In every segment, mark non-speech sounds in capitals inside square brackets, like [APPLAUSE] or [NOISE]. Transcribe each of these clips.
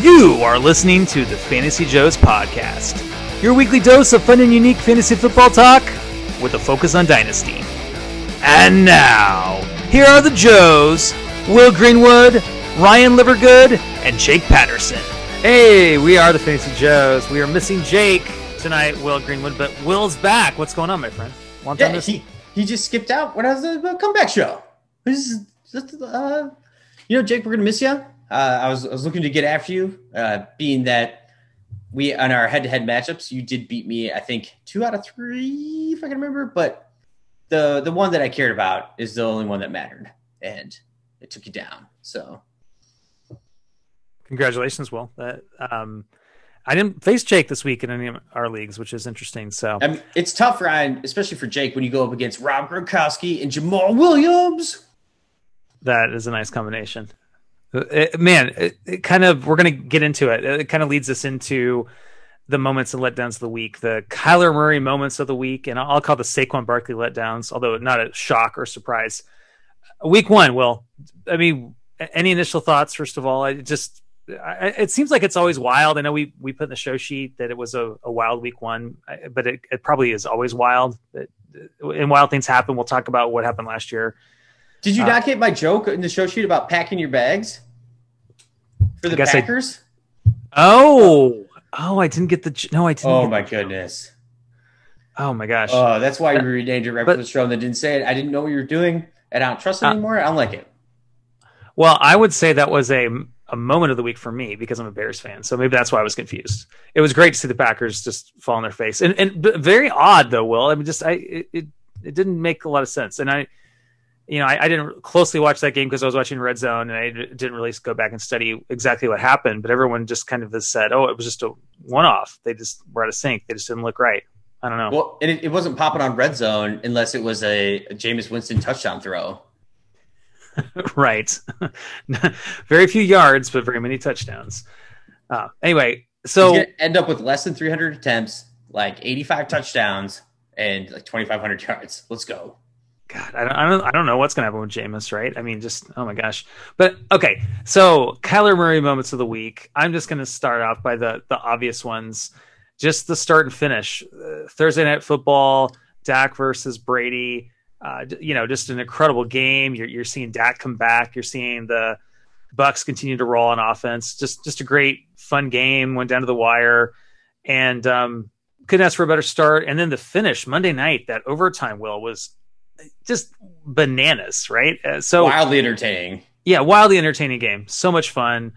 You are listening to the Fantasy Joes podcast, your weekly dose of fun and unique fantasy football talk with a focus on Dynasty. And now, here are the Joes Will Greenwood, Ryan Livergood, and Jake Patterson. Hey, we are the Fantasy Joes. We are missing Jake tonight, Will Greenwood, but Will's back. What's going on, my friend? Long time yeah, he, he just skipped out. What has the comeback show? This is, uh, you know, Jake, we're going to miss you. Uh, I was I was looking to get after you, uh, being that we on our head to head matchups, you did beat me. I think two out of three, if I can remember. But the the one that I cared about is the only one that mattered, and it took you down. So, congratulations, Will. That um, I didn't face Jake this week in any of our leagues, which is interesting. So I mean, it's tough, Ryan, especially for Jake when you go up against Rob Gronkowski and Jamaal Williams. That is a nice combination. It, uh, man, it, it, kind of we're going to get into it. Uh, it kind of leads us into the moments and letdowns of the week, the Kyler Murray moments of the week, and I'll call the Saquon Barkley letdowns, although not a shock or surprise. Week one, Will. I mean, any initial thoughts? First of all, I just I, it seems like it's always wild. I know we we put in the show sheet that it was a, a wild week one, but it, it probably is always wild. and wild things happen. We'll talk about what happened last year did you uh, not get my joke in the show sheet about packing your bags for the Packers? I, oh, oh, I didn't get the. No, I didn't. Oh my goodness. Oh my gosh. Oh, that's why you renamed it right but, the show and they didn't say it. I didn't know what you were doing, and I don't trust it uh, anymore. I don't like it. Well, I would say that was a a moment of the week for me because I'm a Bears fan. So maybe that's why I was confused. It was great to see the Packers just fall on their face, and and very odd though. Will I mean, just I it, it, it didn't make a lot of sense, and I you know, I, I, didn't closely watch that game because I was watching Red Zone and I didn't really go back and study exactly what happened. But everyone just kind of has said, "Oh, it was just a one-off. They just were out of sync. They just didn't look right." I don't know. Well, it, it wasn't popping on Red Zone unless it was a, a Jameis Winston touchdown throw. [LAUGHS] right. [LAUGHS] very few yards, but very many touchdowns. Uh, anyway, so end up with less than 300 attempts, like 85 touchdowns, and like 2,500 yards. Let's go. God, I don't, I don't, I don't know what's gonna happen with Jameis, right? I mean, just oh my gosh. But okay, so Kyler Murray moments of the week. I'm just gonna start off by the the obvious ones, just the start and finish. Uh, Thursday night football, Dak versus Brady. Uh, you know, just an incredible game. You're you're seeing Dak come back. You're seeing the Bucs continue to roll on offense. Just just a great fun game. Went down to the wire, and um, couldn't ask for a better start. And then the finish Monday night, that overtime will was just bananas, right? Uh, so wildly entertaining. Yeah, wildly entertaining game. So much fun.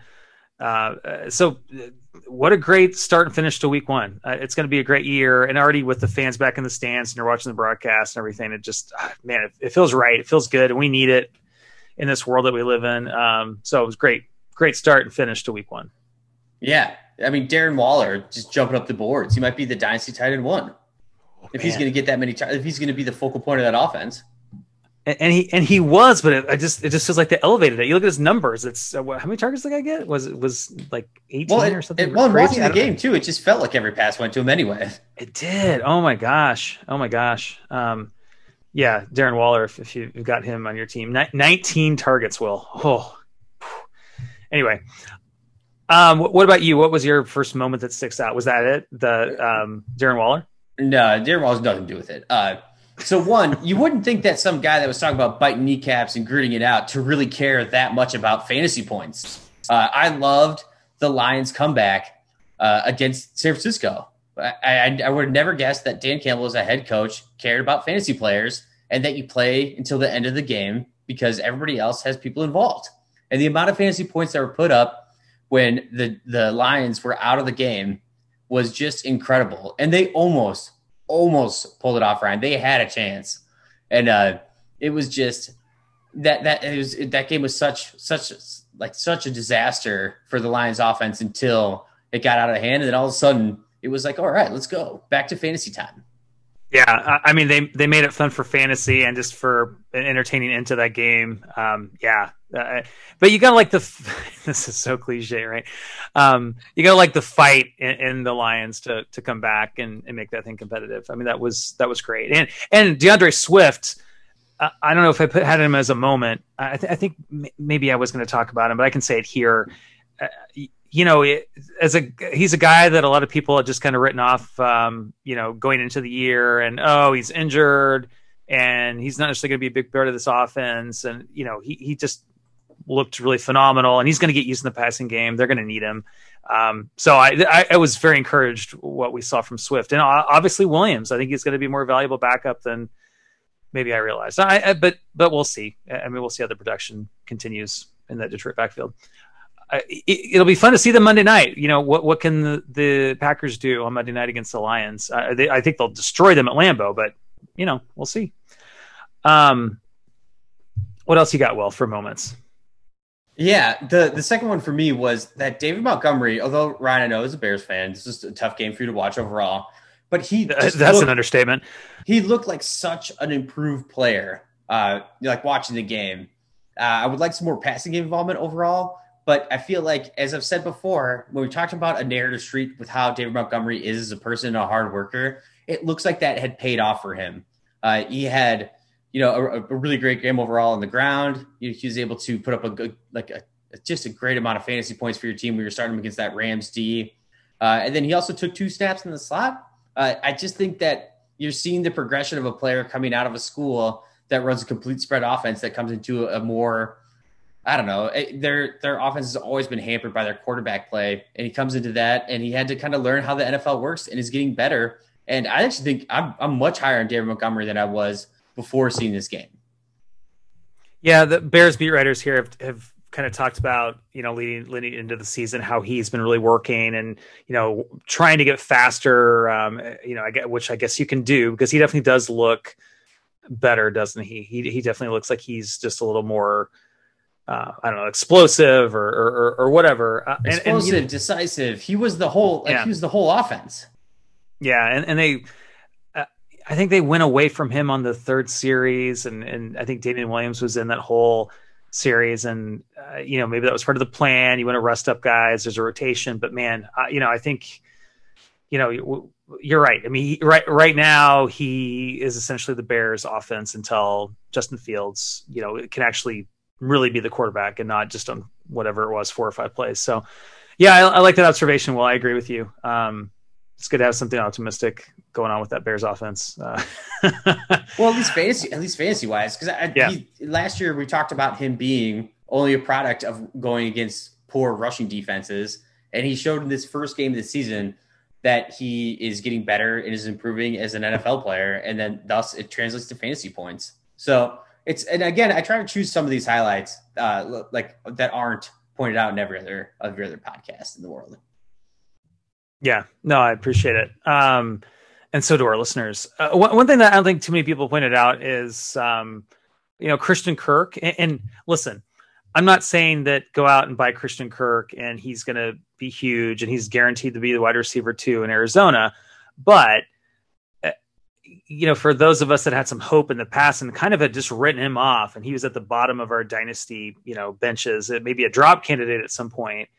Uh, uh so uh, what a great start and finish to week one. Uh, it's going to be a great year, and already with the fans back in the stands and you're watching the broadcast and everything, it just uh, man, it, it, feels right. It feels good, and we need it in this world that we live in. Um, so it was great, great start and finish to week one. Yeah, I mean Darren Waller just jumping up the boards. He might be the dynasty tight end one if he's going to get that many times, if he's going to be the focal point of that offense. And, and he and he was, but it, I just it just feels like they elevated it. You look at his numbers; it's uh, how many targets did I get? Was it was like eighteen well, it, or something? It, well, watching the game know. too, it just felt like every pass went to him anyway. It did. Oh my gosh! Oh my gosh! Um, yeah, Darren Waller. If, if you've got him on your team, Ni- nineteen targets. Will. Oh. Anyway, um, what about you? What was your first moment that sticks out? Was that it? The um, Darren Waller? No, Darren Waller has nothing to do with it. Uh, so one, you wouldn't think that some guy that was talking about biting kneecaps and gritting it out to really care that much about fantasy points. Uh, I loved the Lions' comeback uh, against San Francisco. I, I, I, would have never guessed that Dan Campbell, as a head coach, cared about fantasy players and that you play until the end of the game because everybody else has people involved. And the amount of fantasy points that were put up when the the Lions were out of the game was just incredible. And they almost, almost pulled it off, Ryan. They had a chance. And uh, it was just that that it was that game was such such like such a disaster for the Lions offense until it got out of hand. And then all of a sudden it was like, all right, let's go back to fantasy time. Yeah, I mean they they made it fun for fantasy and just for entertaining into that game. Um, yeah, uh, but you gotta like the [LAUGHS] this is so cliche, right? Um, you gotta like the fight in, in, the Lions to to come back and, and make that thing competitive. I mean that was that was great, and and D'Andre Swift. Uh, I don't know if I put, had him as a moment. I, th- I think m- maybe I was going to talk about him, but I can say it here. Uh, you know, it, as a he's a guy that a lot of people have just kind of written off, um, you know, going into the year, and oh, he's injured, and he's not necessarily going to be a big part of this offense, and you know, he he just looked really phenomenal, and he's going to get used in the passing game. They're going to need him. Um, so I, I, I was very encouraged what we saw from Swift, and obviously Williams. I think he's going to be more valuable backup than maybe I realized. I, I, but but we'll see. I mean, we'll see how the production continues in that Detroit backfield. It, will be fun to see them Monday night. You know what what can the, the Packers do on Monday night against the Lions? Uh, they, I think they'll destroy them at Lambeau, but you know we'll see. Um, what else you got, Will, for moments? Yeah, the the second one for me was that David Montgomery. Although Ryan, I know is a Bears fan, it's just a tough game for you to watch overall. But he [LAUGHS] that's looked, an understatement. He looked like such an improved player. Uh, like watching the game, uh, I would like some more passing game involvement overall. But I feel like, as I've said before, when we talked about a narrative street with how David Montgomery is as a person, a hard worker, it looks like that had paid off for him. Uh, he had, you know, a, a, really great game overall on the ground. He, he was able to put up a good, like a, just a great amount of fantasy points for your team when you're starting him against that Rams D. Uh, and then he also took two snaps in the slot. Uh, I just think that you're seeing the progression of a player coming out of a school that runs a complete spread offense that comes into a more I don't know. Their their offense has always been hampered by their quarterback play, and he comes into that, and he had to kind of learn how the NFL works, and is getting better. And I actually think I'm I'm much higher on David Montgomery than I was before seeing this game. Yeah, the Bears beat writers here have, have kind of talked about you know leading leading into the season how he's been really working and you know trying to get faster. Um, you know, I get which I guess you can do because he definitely does look better, doesn't he? He he definitely looks like he's just a little more. Uh, I don't know, explosive or or, or whatever. Uh, explosive, and, and, you know, decisive. He was the whole. Like, yeah. He was the whole offense. Yeah, and and they. Uh, I think they went away from him on the third series, and and I think Damien Williams was in that whole series, and uh, you know maybe that was part of the plan. You want to rest up guys. There's a rotation, but man, you know I think you know you're right. I mean, right right now he is essentially the Bears' offense until Justin Fields, you know, can actually really be the quarterback and not just on whatever it was four or five plays. So, yeah, I, I like that observation. Well, I agree with you. Um, it's good to have something optimistic going on with that Bears offense. Uh, [LAUGHS] well, at least fantasy, at least fantasy wise, because yeah. last year we talked about him being only a product of going against poor rushing defenses, and he showed in this first game of the season that he is getting better and is improving as an NFL player, and then thus it translates to fantasy points. So it's and again, I try to choose some of these highlights uh, like that aren't pointed out in every other every other podcast in the world. Yeah, no, I appreciate it. Um, and so do our listeners. Uh, one, one, thing that I don't think too many people pointed out is, um, you know, Christian Kirk. And, and, listen, I'm not saying that go out and buy Christian Kirk and he's going to be huge and he's guaranteed to be the wide receiver two in Arizona. But, you know, for those of us that had some hope in the past and kind of had just written him off and he was at the bottom of our dynasty, you know, benches, maybe a drop candidate at some point.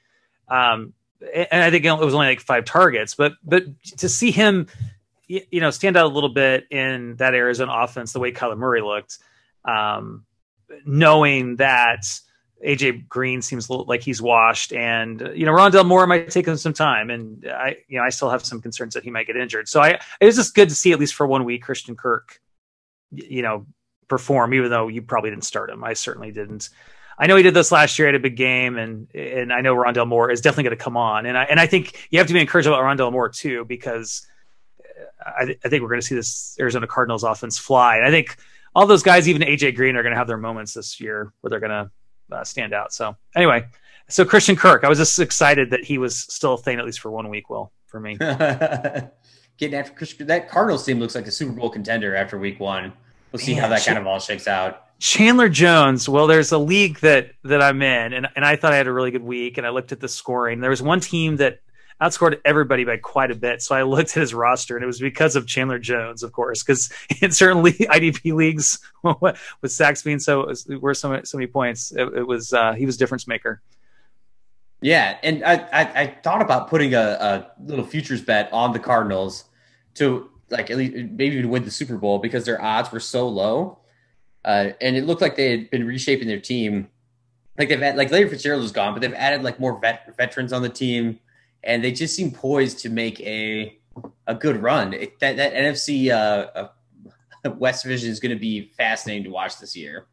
Um, and I think it was only like five targets, but but to see him, you know, stand out a little bit in that Arizona offense, the way Kyler Murray looked, um, knowing that AJ Green seems like he's washed, and you know Rondale Moore might take him some time, and I you know I still have some concerns that he might get injured. So I it was just good to see at least for one week Christian Kirk, you know, perform, even though you probably didn't start him. I certainly didn't. I know he did this last year at a big game, and and I know Rondale Moore is definitely going to come on, and I and I think you have to be encouraged about Rondale Moore too because uh, I, I think we're going to see this Arizona Cardinals offense fly, and I think all those guys, even AJ Green, are going to have their moments this year where they're going to uh, stand out. So anyway, so Christian Kirk, I was just excited that he was still a thing at least for one week. Will for me. [LAUGHS] Getting after Christian, that Cardinals team looks like a Super Bowl contender after week one. We'll see Man, how that kind of all shakes out. Chandler Jones. Well, there's a league that that I'm in, and and I thought I had a really good week, and I looked at the scoring. There was one team that outscored everybody by quite a bit. So I looked at his roster, and it was because of Chandler Jones, of course, because [LAUGHS] in certain [LAUGHS] IDP leagues [LAUGHS] with sacks being so were so so many points, it, it was uh, he was difference maker. Yeah, and I, I, I thought about putting a, a, little futures bet on the Cardinals to like at least maybe even win the Super Bowl because their odds were so low, uh, and it looked like they had been reshaping their team like they've had like Larry Fitzgerald is gone, but they've added like more vet, veterans on the team, and they just seem poised to make a a good run. It, that that NFC uh, uh, West Division is going to be fascinating to watch this year.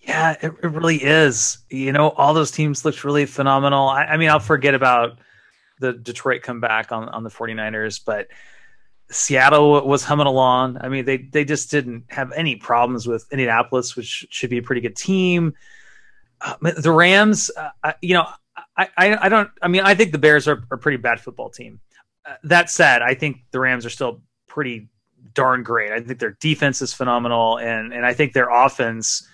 Yeah, it, it really is. You know, all those teams looked really phenomenal. I, I mean, I'll forget about the Detroit comeback on on the 49ers, but Seattle was humming along. I mean, they they just didn't have any problems with Indianapolis, which should be a pretty good team. Uh, the Rams, uh, you know, I, I, don't. I mean, I think the Bears are, are a pretty bad football team. Uh, that said, I think the Rams are still pretty darn great. I think their defense is phenomenal, and and I think their offense.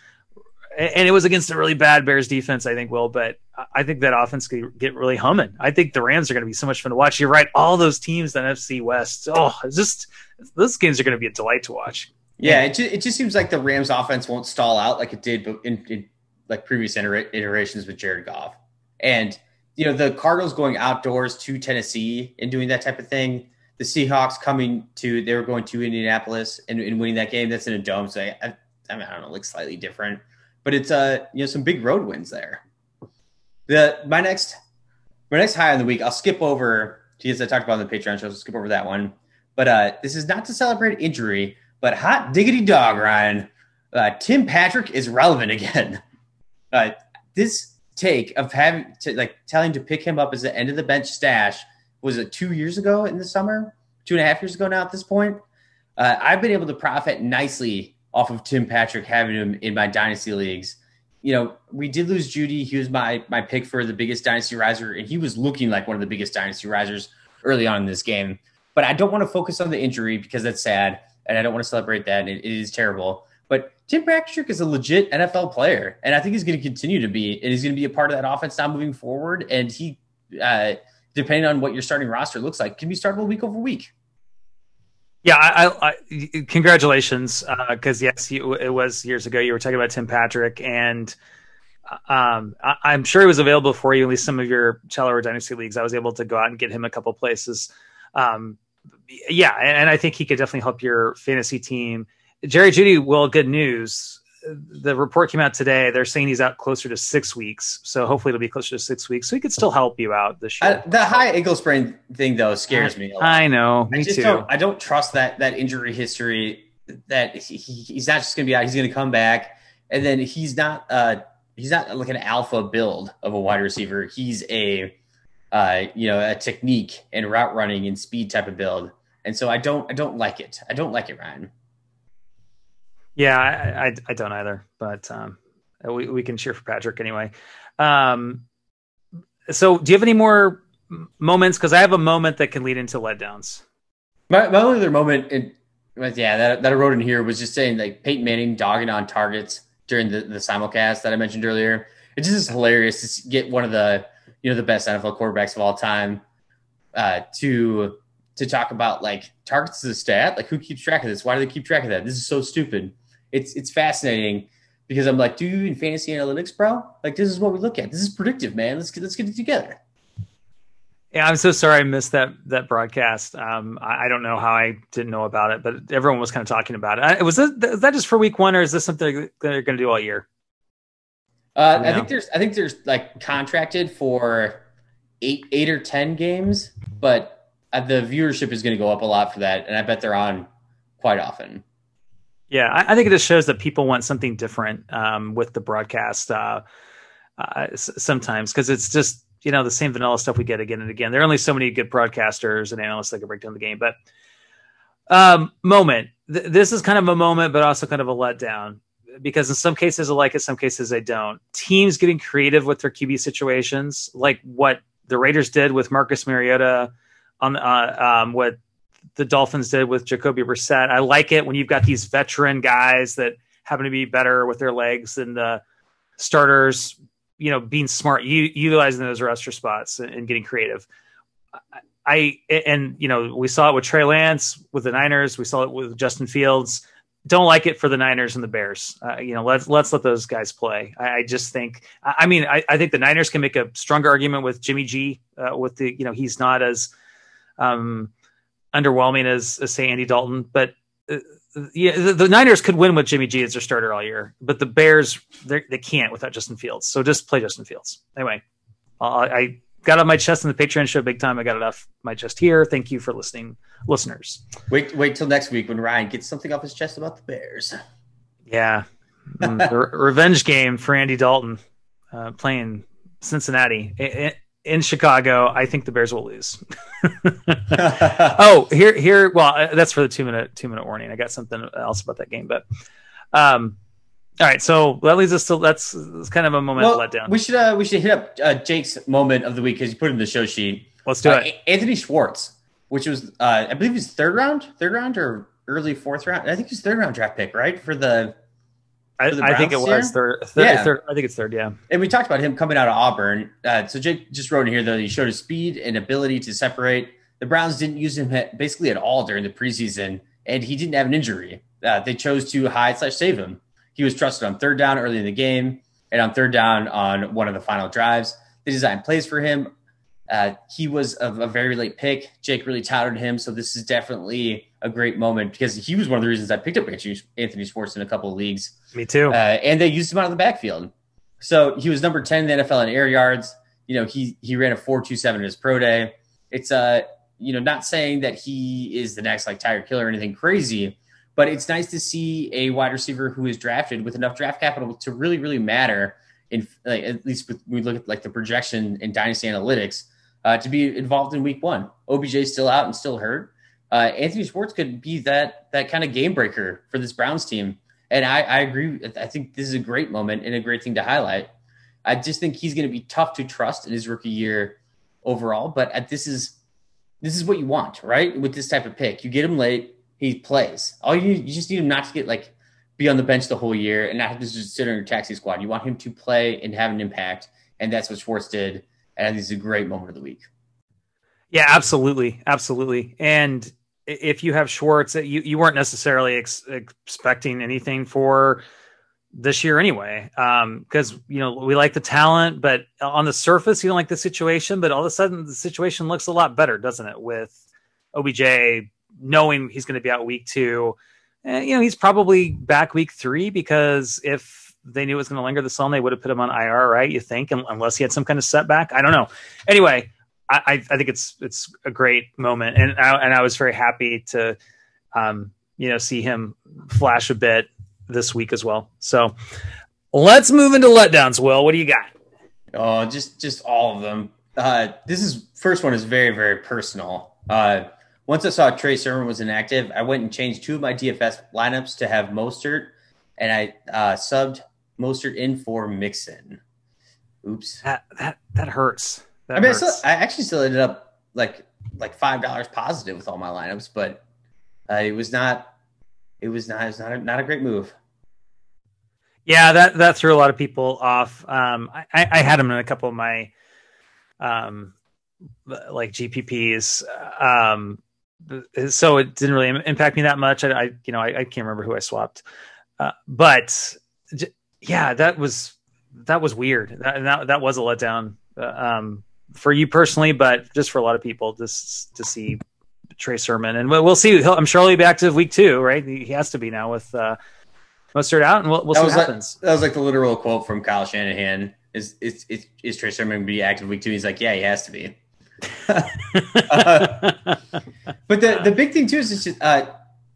And it was against a really bad Bears defense, I think, Will. But I think that offense could get really humming. I think the Rams are going to be so much fun to watch. You're right. All those teams in NFC West. Oh, just those games are going to be a delight to watch. Yeah, it just, it just seems like the Rams offense won't stall out like it did in, in like previous iterations with Jared Goff. And you know the Cardinals going outdoors to Tennessee and doing that type of thing. The Seahawks coming to they were going to Indianapolis and, and winning that game. That's in a dome, so I, I, I mean I don't know, looks slightly different, but it's uh you know some big road wins there. The my next my next high on the week, I'll skip over because I talked about in the Patreon show, so skip over that one. But uh this is not to celebrate injury, but hot diggity dog, Ryan. Uh, Tim Patrick is relevant again. [LAUGHS] Uh, this take of having to like telling to pick him up as the end of the bench stash was it two years ago in the summer, two and a half years ago now at this point. Uh, I've been able to profit nicely off of Tim Patrick having him in my dynasty leagues. You know, we did lose Jeudy. He was my my pick for the biggest dynasty riser, and he was looking like one of the biggest dynasty risers early on in this game. But I don't want to focus on the injury because that's sad, and I don't want to celebrate that. it, it is terrible. Tim Patrick is a legit NFL player, and I think he's going to continue to be, and he's going to be a part of that offense now moving forward. And he, uh, depending on what your starting roster looks like, can be startable week over week. Yeah, I, I, I congratulations, because uh, yes, you, it was years ago. You were talking about Tim Patrick, and um, I, am sure he was available for you. At least some of your Challenger Dynasty leagues, I was able to go out and get him a couple places. Um, yeah, and, and I think he could definitely help your fantasy team Jerry Jeudy, well, good news. The report came out today. They're saying he's out closer to six weeks. So hopefully it'll be closer to six weeks. So he could still help you out this year. Uh, the high ankle sprain thing, though, scares me. I know. Me I just too. Don't, I don't trust that that injury history. That he, he's not just going to be out. He's going to come back, and then he's not. Uh, he's not like an alpha build of a wide receiver. He's a, uh, you know, a technique and route running and speed type of build. And so I don't. I don't like it. I don't like it, Ryan. Yeah, I, I, I don't either, but um, we, we can cheer for Patrick anyway. Um, so, do you have any more moments? Because I have a moment that can lead into letdowns. My, my only other moment, in, yeah, that, that I wrote in here was just saying like Peyton Manning dogging on targets during the, the simulcast that I mentioned earlier. It just is hilarious to get one of the you know the best NFL quarterbacks of all time uh, to to talk about like targets as a stat. Like who keeps track of this? Why do they keep track of that? This is so stupid it's it's fascinating because I'm like, do you in fantasy analytics, bro? Like this is what we look at. This is predictive, man. Let's get let's get it together. Yeah, I'm so sorry I missed that that broadcast. Um, I, I, don't know how I didn't know about it, but everyone was kind of talking about it. I, was that, is that just for week one, or is this something they're going to do all year? Uh, I think there's I think there's like contracted for eight eight or ten games, but uh, the viewership is going to go up a lot for that, and I bet they're on quite often. Yeah, I, I, think it just shows that people want something different um, with the broadcast uh, uh, sometimes because it's just you know the same vanilla stuff we get again and again. There are only so many good broadcasters and analysts that can break down the game. But um, moment, Th- this is kind of a moment, but also kind of a letdown because in some cases I like it, some cases I don't. Teams getting creative with their QB situations, like what the Raiders did with Marcus Mariota on uh, um, what the Dolphins did with Jacoby Brissett. I like it when you've got these veteran guys that happen to be better with their legs than the starters. You know, being smart, u- utilizing those roster spots and, and getting creative. I and you know we saw it with Trey Lance with the Niners. We saw it with Justin Fields. Don't like it for the Niners and the Bears. Uh, you know, let's let's let those guys play. I, I just think. I, mean, I, I, think the Niners can make a stronger argument with Jimmy G. Uh, with the you know he's not as um, underwhelming as, as say Andy Dalton, but uh, yeah, the, the, Niners could win with Jimmy G as their starter all year, but the Bears they can't without Justin Fields. So just play Justin Fields anyway. I, I got off my chest in the Patreon show big time. I got it off my chest here. Thank you for listening, listeners. Wait, wait till next week when Ryan gets something off his chest about the Bears. Yeah, mm, the [LAUGHS] re- revenge game for Andy Dalton uh, playing Cincinnati in, in Chicago. I think the Bears will lose. [LAUGHS] oh, here, here. Well, uh, that's for the two minute two minute warning. I got something else about that game, but um, all right, so that leads us to that's, that's kind of a moment well, letdown. We should uh, we should hit up uh, Jake's moment of the week because you put it in the show sheet. Let's do uh, it. Anthony Schwartz, which was uh, I believe he's third round, third round or early fourth round. I think he's third round draft pick, right? For the I, I, think it was third, third, yeah. Third, I think it's third. Yeah. And we talked about him coming out of Auburn. Uh, so Jake just wrote in here though he showed his speed and ability to separate. The Browns didn't use him basically at all during the preseason, and he didn't have an injury. Uh, they chose to hide slash save him. He was trusted on third down early in the game and on third down on one of the final drives. They designed plays for him. Uh, he was a, a, very late pick. Jake really touted him, so this is definitely a great moment because he was one of the reasons I picked up Anthony Schwartz in a couple of leagues. Me too. Uh, and they used him out of the backfield. So he was number 10 in the NFL in air yards. You know, he he ran a 4.27 in his pro day. It's uh, you know, not saying that he is the next like Tyreek Killer or anything crazy, but it's nice to see a wide receiver who is drafted with enough draft capital to really, really matter. In like, at least with, we look at like the projection in dynasty analytics uh, to be involved in week one. OBJ is still out and still hurt. Uh, Anthony Schwartz could be that that kind of game breaker for this Browns team. And I, I agree. I think this is a great moment and a great thing to highlight. I just think he's going to be tough to trust in his rookie year overall. But at, this is this is what you want, right? With this type of pick, you get him late he plays. All you you just need him not to get like be on the bench the whole year and not have to just sit on your taxi squad. You want him to play and have an impact, and that's what Schwartz did. And it's a great moment of the week. Yeah, absolutely, absolutely. And if you have Schwartz, you you weren't necessarily ex- expecting anything for this year anyway because um, you know we like the talent but on the surface you don't like the situation but all of a sudden the situation looks a lot better doesn't it with obj knowing he's going to be out week two. And, you know, he's probably back week three because if they knew it was going to linger this long, they would have put him on IR, right? You think, unless he had some kind of setback. I don't know. Anyway, I, I think it's it's a great moment, and I, and I was very happy to, um, you know, see him flash a bit this week as well. So let's move into letdowns. Will, what do you got? Oh, just just all of them. Uh, this is first one is very very personal. Uh, once I saw Trey Sermon was inactive, I went and changed two of my DFS lineups to have Mostert, and I uh, subbed Mostert in for Mixon. Oops. That that that hurts. That I mean, hurts. I, still, I, actually still ended up like like five dollars positive with all my lineups, but uh, it was not. It was not. It was not a, not a great move. Yeah, that that threw a lot of people off. Um, I, I had him in a couple of my um like GPPs. Um, so it didn't really impact me that much. I, I you know, I, I, can't remember who I swapped, uh, but j- yeah, that was that was weird. That that, that was a letdown uh, um, for you personally, but just for a lot of people, just to see Trey Sermon, and we'll, we'll see. He'll, I'm sure he'll be back to week two, right? He has to be now with uh, Mostert out, and we'll, we'll see what like, happens. That was like the literal quote from Kyle Shanahan: "Is is is, is Trey Sermon going to be active week two? He's like, "Yeah, he has to be." uh, [LAUGHS] but the, the big thing too is just uh,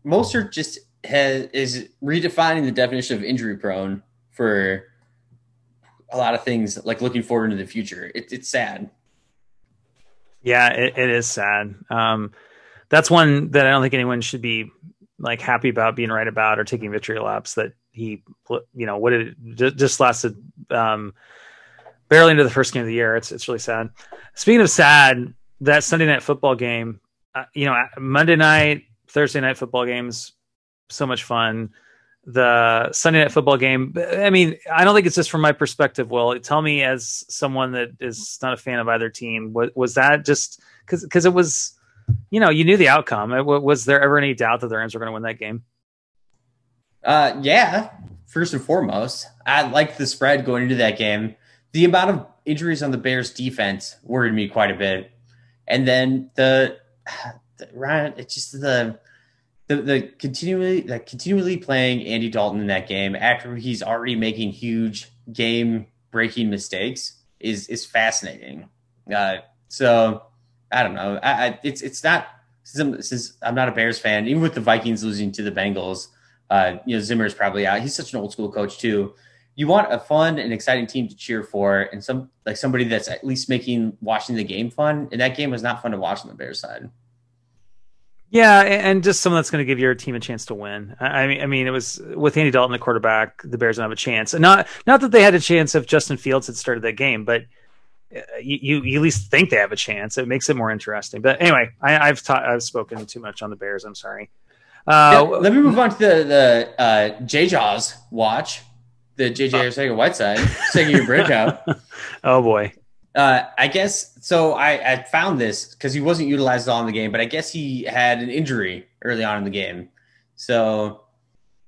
Mostert just has is redefining the definition of injury prone for a lot of things, like looking forward into the future. It, it's sad. Yeah, it, it is sad. Um, that's one that I don't think anyone should be like happy about being right about or taking victory laps that he, you know, what it just lasted um, barely into the first game of the year. It's it's really sad. Speaking of sad, that Sunday night football game, uh, you know, Monday night, Thursday night football games, so much fun. The Sunday night football game, I mean, I don't think it's just from my perspective. Will tell me as someone that is not a fan of either team, was, was that just because because it was, you know, you knew the outcome. Was there ever any doubt that the Rams were going to win that game? Uh, yeah. First and foremost, I liked the spread going into that game. The amount of injuries on the Bears defense worried me quite a bit. And then the, [SIGHS] the Ryan, it's just the the the continually like continually playing Andy Dalton in that game after he's already making huge game breaking mistakes is is fascinating. Uh, so I don't know. I, I, it's it's not since I'm, since I'm not a Bears fan. Even with the Vikings losing to the Bengals, uh, you know Zimmer is probably out. He's such an old school coach too. You want a fun and exciting team to cheer for, and some like somebody that's at least making watching the game fun. And that game was not fun to watch on the Bears side. Yeah, and just someone that's going to give your team a chance to win. I mean, I mean, it was with Andy Dalton, the quarterback, the Bears don't have a chance. And not not that they had a chance if Justin Fields had started that game, but uh, you, you at least think they have a chance. It makes it more interesting. But anyway, I, have ta- I've spoken too much on the Bears. I'm sorry. Uh, yeah, let me move on to the the uh, J Jaws watch, the JJ Arcega Whiteside singing your breakout. [LAUGHS] oh boy. Uh, I guess so. I, I found this because he wasn't utilized all in the game, but I guess he had an injury early on in the game. So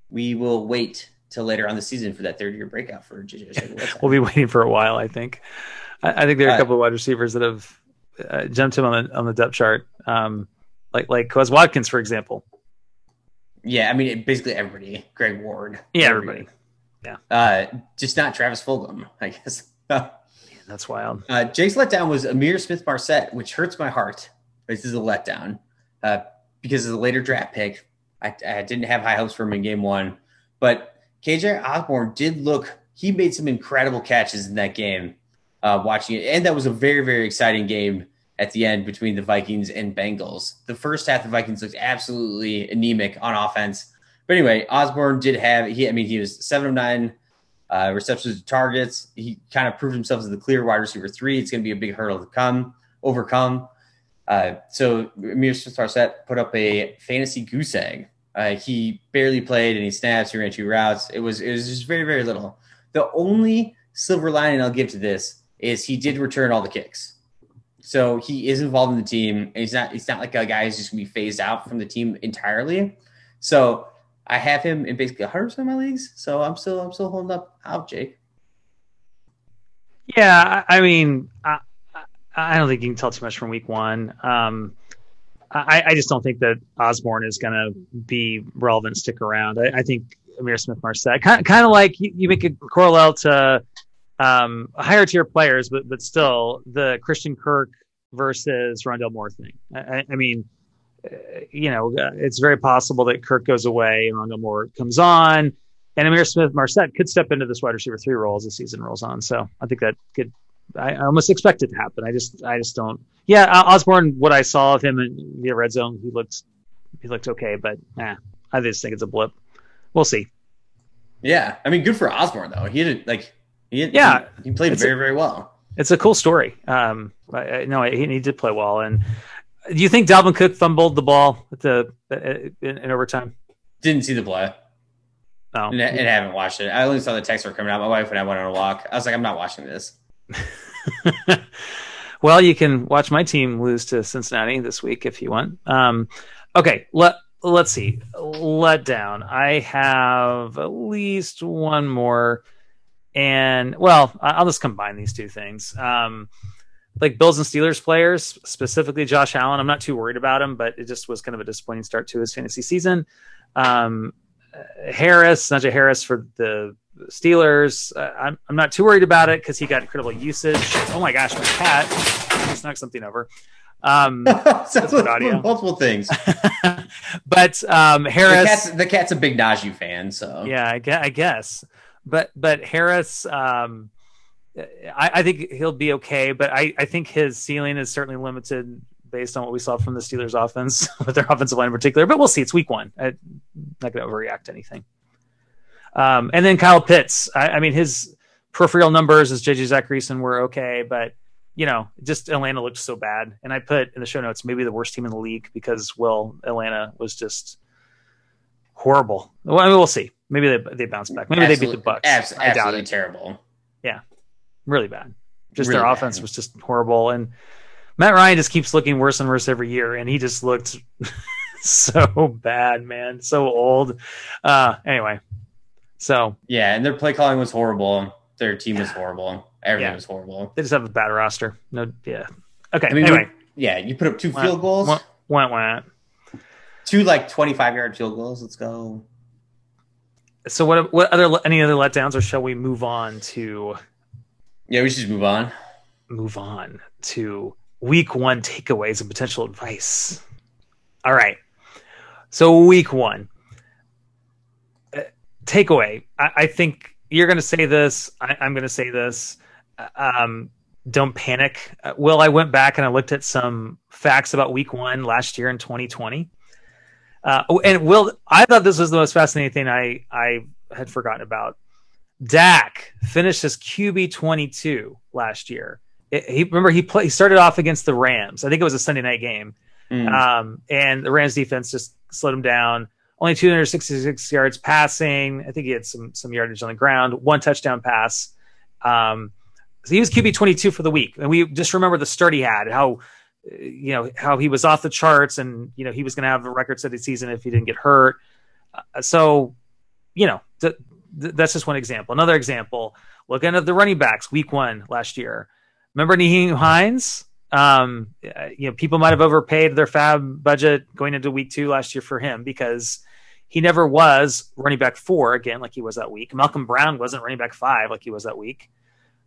we will wait till later on the season for that third year breakout for JJ. [LAUGHS] we'll be waiting for a while, I think. I, I think there are a couple of wide receivers that have uh, jumped him on the on the depth chart, um, like like Quez Watkins, for example. Yeah, I mean basically everybody. Greg Ward. Yeah, everybody. Yeah. Uh, just not Travis Fulgham, I guess. [LAUGHS] That's wild. Uh, Jake's letdown was Ihmir Smith-Marsette, which hurts my heart. This is a letdown uh, because of the later draft pick. I, I, didn't have high hopes for him in game one, but KJ Osborn did look. He made some incredible catches in that game. Uh, watching it, and that was a very very exciting game at the end between the Vikings and Bengals. The first half, the Vikings looked absolutely anemic on offense. But anyway, Osborn did have. He, I mean, he was seven of nine uh, receptions to targets. He kind of proved himself as the clear wide receiver three. It's going to be a big hurdle to come overcome. Uh, so Ihmir Smith-Marsette put up a fantasy goose egg. Uh, he barely played any snaps. He ran two routes. It was it was just very very little. The only silver lining I'll give to this is he did return all the kicks. So he is involved in the team, he's not he's not like a guy who's just gonna be phased out from the team entirely. So I have him in basically 100 percent of my leagues, so I'm still I'm still holding up out, Jake. Yeah, I mean, I, I don't think you can tell too much from week one. Um, I, I, just don't think that Osborn is going to be relevant, stick around. I, I think Ihmir Smith-Marsette, kind, kind of like you, you, make a parallel to um, higher tier players, but but still the Christian Kirk versus Rondale Moore thing. I, I mean, you know, uh, it's very possible that Kirk goes away and Rondale Moore comes on, and Ihmir Smith Marsette could step into this wide receiver three role as the season rolls on. So I think that could. I, I almost expect it to happen. I just, I just don't. Yeah, Osborn, What I saw of him in the red zone, he looked, he looked okay, but nah, I just think it's a blip. We'll see. Yeah, I mean, good for Osborn, though. He had like, he had, yeah, he, he played very, a, very well. It's a cool story. Um, I, no, he, he did play well, and do you think Dalvin Cook fumbled the ball at the in, in overtime? Didn't see the play. No, and, and, haven't watched it. I only saw the text were coming out. My wife and I went on a walk. I was like, I'm not watching this. [LAUGHS] well, you can watch my team lose to Cincinnati this week if you want. Um, okay, let let's see. Let down. I have at least one more, and well, I'll just combine these two things. Um, like Bills and Steelers players, specifically Josh Allen. I'm not too worried about him, but it just was kind of a disappointing start to his fantasy season. Um, Harris, Najee Harris for the Steelers. Uh, I'm, I'm not too worried about it because he got incredible usage. Oh my gosh, my cat just knocked something over. Um, [LAUGHS] that's audio. Multiple things. [LAUGHS] but um, Harris, the cat's, the cat's, a big Najee fan, so yeah, I guess. I guess. But but Harris, um, I, I, think he'll be okay, but I, I think his ceiling is certainly limited based on what we saw from the Steelers offense [LAUGHS] with their offensive line in particular. But we'll see. It's week one. I'm not going to overreact to anything. Um, and then Kyle Pitts. I, I, mean, his peripheral numbers as JJ Zachariason were okay, but you know, just Atlanta looked so bad. And I put in the show notes maybe the worst team in the league because well, Atlanta was just horrible. Well, I mean, we'll see. Maybe they they bounce back. Maybe absolutely, they beat the Bucs. Abs- absolutely terrible. Really bad. Just really their bad. offense was just horrible, and Matt Ryan just keeps looking worse and worse every year, and he just looked [LAUGHS] so bad, man, so old. Uh, anyway, so yeah, and their play calling was horrible. Their team was horrible. Everything yeah. was horrible. They just have a bad roster. No, yeah. Okay. I mean, anyway, yeah, you put up two field goals. Went, went, two like 25 yard field goals. Let's go. So what what other any other letdowns or shall we move on to Yeah, we should move on. move on to week 1 takeaways and potential advice. All right. So week 1. Uh, takeaway. I, I think you're going to say this. I, I'm going to say this. Um, don't panic. Uh, Will, I went back and I looked at some facts about week one last year in 2020. Uh, oh, and Will, I thought this was the most fascinating thing I, I had forgotten about. Dak finished as QB 22 last year. It, he remember he play, he started off against the Rams. I think it was a Sunday night game. Mm. Um, and the Rams defense just slowed him down. Only 266 yards passing. I think he had some some yardage on the ground. One touchdown pass. Um, so he was QB 22 for the week, and we just remember the start he had. How you know how he was off the charts, and you know he was going to have a record-setting season if he didn't get hurt. Uh, so, you know, th- th- that's just one example. Another example: looking at the running backs, week one last year. Remember Nyheim Hines? Um, you know, people might have overpaid their fab budget going into week two last year for him because he never was running back four again, like he was that week. Malcolm Brown wasn't running back five like he was that week.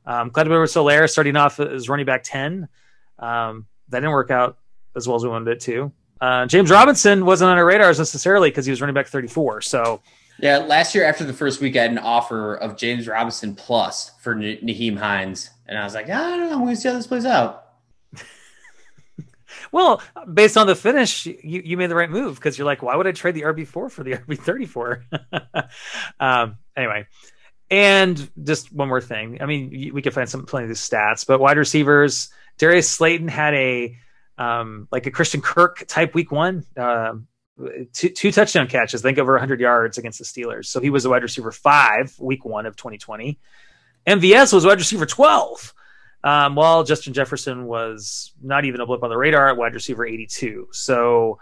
Um, Clyde Solaire starting off as running back 10. Um, that didn't work out as well as we wanted it to. Uh, James Robinson wasn't on our radars necessarily because he was running back 34. So, Yeah, last year after the first week, I had an offer of James Robinson plus for Na- Nyheim Hines, and I was like, I don't know, to see how this plays out. [LAUGHS] well, based on the finish, you, you made the right move because you're like, why would I trade the RB4 for the [LAUGHS] RB34? [LAUGHS] um, anyway, and just one more thing. I mean, we could find some plenty of stats, but wide receivers, Darius Slayton had a um, like a Christian Kirk type week one, um, two, two touchdown catches, I think over 100 yards against the Steelers. So he was a wide receiver five week one of 2020. MVS was wide receiver 12. Um, while Justin Jefferson was not even a blip on the radar at wide receiver 82. So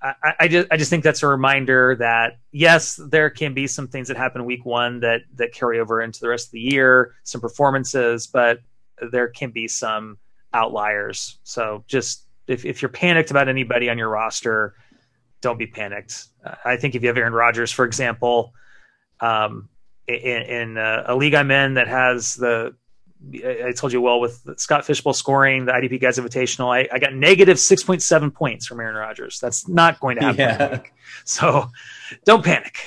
I, I, just I just think that's a reminder that yes, there can be some things that happen week one that that carry over into the rest of the year, some performances, but there can be some outliers. So just if, if you're panicked about anybody on your roster, don't be panicked. Uh, I think if you have Aaron Rodgers, for example, um, in, in uh, a league I'm in that has the I told you well with Scott Fish Bowl scoring the IDP Guys Invitational. I, I got negative six point seven points from Aaron Rodgers. That's not going to happen. Yeah. [LAUGHS] So don't panic.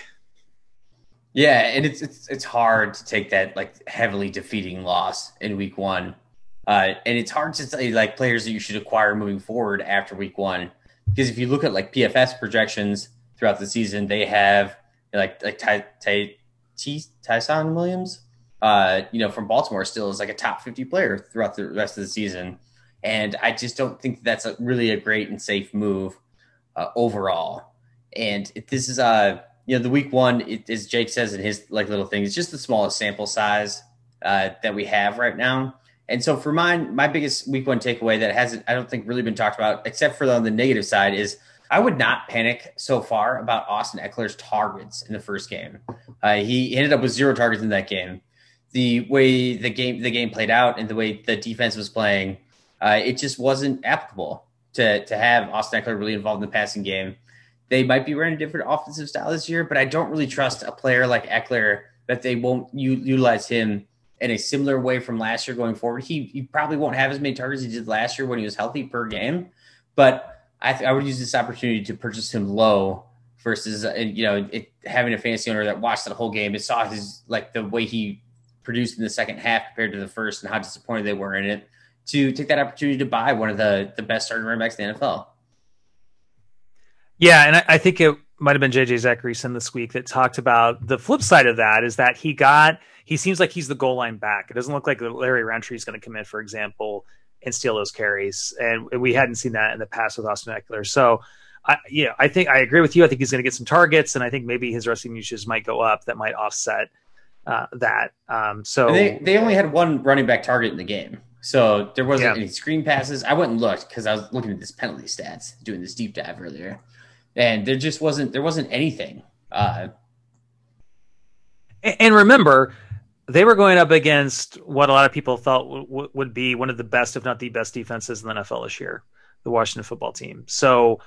Yeah, and it's, it's it's hard to take that like heavily defeating loss in week one, uh, and it's hard to say like players that you should acquire moving forward after week one because if you look at like PFS projections throughout the season, they have like like Ty, Ty, Ty, Ty'Son Williams, uh, you know, from Baltimore still is like a top 50 player throughout the rest of the season. And I just don't think that's a, really a great and safe move uh, overall. And this is, uh, you know, the week one, it, as Jake says in his like little thing, it's just the smallest sample size uh, that we have right now. And so for mine, my biggest week one takeaway that hasn't, I don't think really been talked about, except for on the negative side, is I would not panic so far about Austin Ekeler's targets in the first game. Uh, he ended up with zero targets in that game the way the game the game played out and the way the defense was playing, uh, it just wasn't applicable to to have Austin Ekeler really involved in the passing game. They might be running a different offensive style this year, but I don't really trust a player like Ekeler that they won't u- utilize him in a similar way from last year going forward. He, he probably won't have as many targets he did last year when he was healthy per game, but I, th- I would use this opportunity to purchase him low versus uh, you know it, having a fantasy owner that watched the whole game and saw his like the way he produced in the second half compared to the first and how disappointed they were in it to take that opportunity to buy one of the the best starting running backs in the NFL. Yeah, and I, I think it might have been JJ Zachariason this week that talked about the flip side of that is that he got he seems like he's the goal line back. It doesn't look like Larry Rountree is going to come in, for example, and steal those carries, and we hadn't seen that in the past with Austin Ekeler. So. I, yeah, I think I agree with you. I think he's going to get some targets, and I think maybe his rushing usage might go up. That might offset uh, that. Um, so they they only had one running back target in the game, so there wasn't Yeah. any screen passes. I went and looked because I was looking at this penalty stats, doing this deep dive earlier, and there just wasn't there wasn't anything. Uh, And remember, they were going up against what a lot of people thought w- would be one of the best, if not the best, defenses in the NFL this year, the Washington football team. So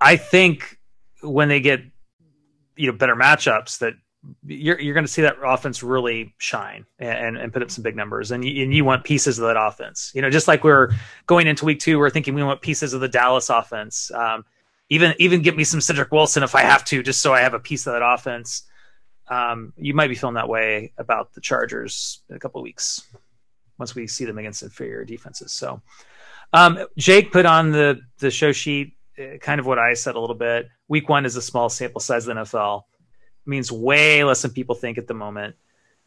I think when they get you know better matchups that you're you're going to see that offense really shine and and put up some big numbers and you, and you want pieces of that offense you know just like we're going into week two we're thinking we want pieces of the Dallas offense um, even even get me some Cedric Wilson if I have to just so I have a piece of that offense. Um, you might be feeling that way about the Chargers in a couple weeks once we see them against inferior defenses. So um, Jake put on the the show sheet uh, kind of what I said a little bit. Week one is a small sample size of the NFL means way less than people think at the moment.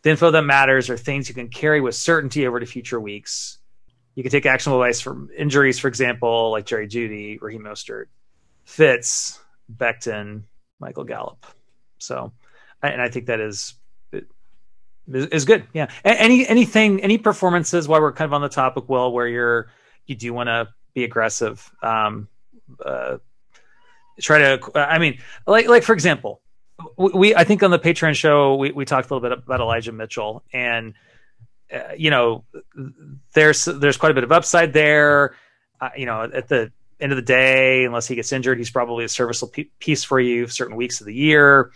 The info that matters are things you can carry with certainty over to future weeks. You can take actionable advice from injuries, for example, like Jerry Jeudy, Raheem Mostert, Fitz, Becton, Michael Gallup. So, and I think that is is good. Yeah. Any anything, any performances while we're kind of on the topic, Will, where you're you do want to be aggressive. Um, uh, try to. I mean, like like for example, we I think on the Patreon show we we talked a little bit about Elijah Mitchell and uh, you know there's there's quite a bit of upside there. Uh, you know at the end of the day, unless he gets injured, he's probably a serviceable piece for you certain weeks of the year.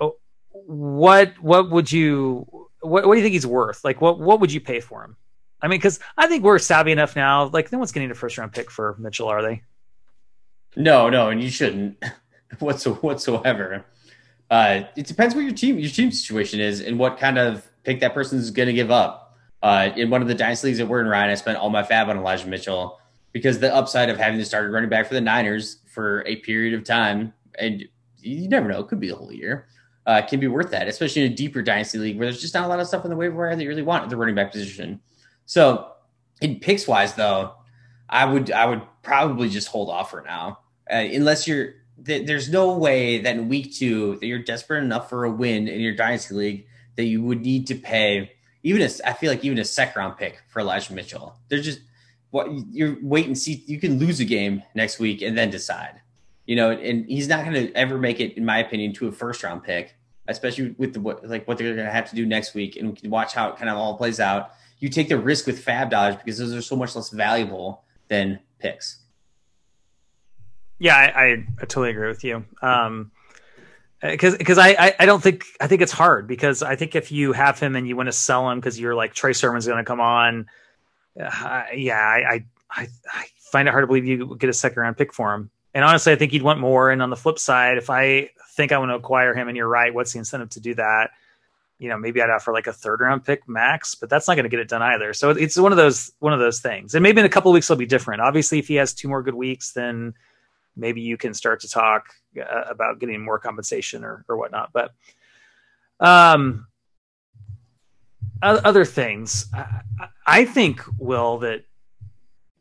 Oh, what what would you what, what do you think he's worth? Like what what would you pay for him? I mean, because I think we're savvy enough now. Like no one's getting a first round pick for Mitchell, are they? No, no, and you shouldn't [LAUGHS] whatsoever. Uh, it depends what your team your team situation is and what kind of pick that person's going to give up. Uh, in one of the dynasty leagues that we're in, Ryan, I spent all my fab on Elijah Mitchell because the upside of having to start running back for the Niners for a period of time, and you never know, it could be the whole year, uh, can be worth that, especially in a deeper dynasty league where there's just not a lot of stuff in the waiver wire that you really want at the running back position. So, in picks wise, though, I would I would probably just hold off for now, uh, unless you're th- there's no way that in week two that you're desperate enough for a win in your dynasty league that you would need to pay even a, I feel like even a second round pick for Elijah Mitchell. There's just what you're wait and see. You can lose a game next week and then decide, you know, and he's not going to ever make it, in my opinion, to a first round pick, especially with the what like what they're going to have to do next week, and we can watch how it kind of all plays out. You take the risk with fab dollars because those are so much less valuable than picks. Yeah, I, I, totally agree with you. Um, because because I, I, I don't think I think it's hard because I think if you have him and you want to sell him because you're like Trey Sermon's going to come on, uh, yeah, I, I I find it hard to believe you get a second round pick for him. And honestly, I think you'd want more. And on the flip side, if I think I want to acquire him, and you're right, what's the incentive to do that? You know, maybe I'd offer like a third round pick max, but that's not going to get it done either. So it's one of those one of those things. And maybe in a couple weeks it'll be different. Obviously, if he has two more good weeks, then maybe you can start to talk uh, about getting more compensation or, or whatnot. But um, other things, I, think, Will, that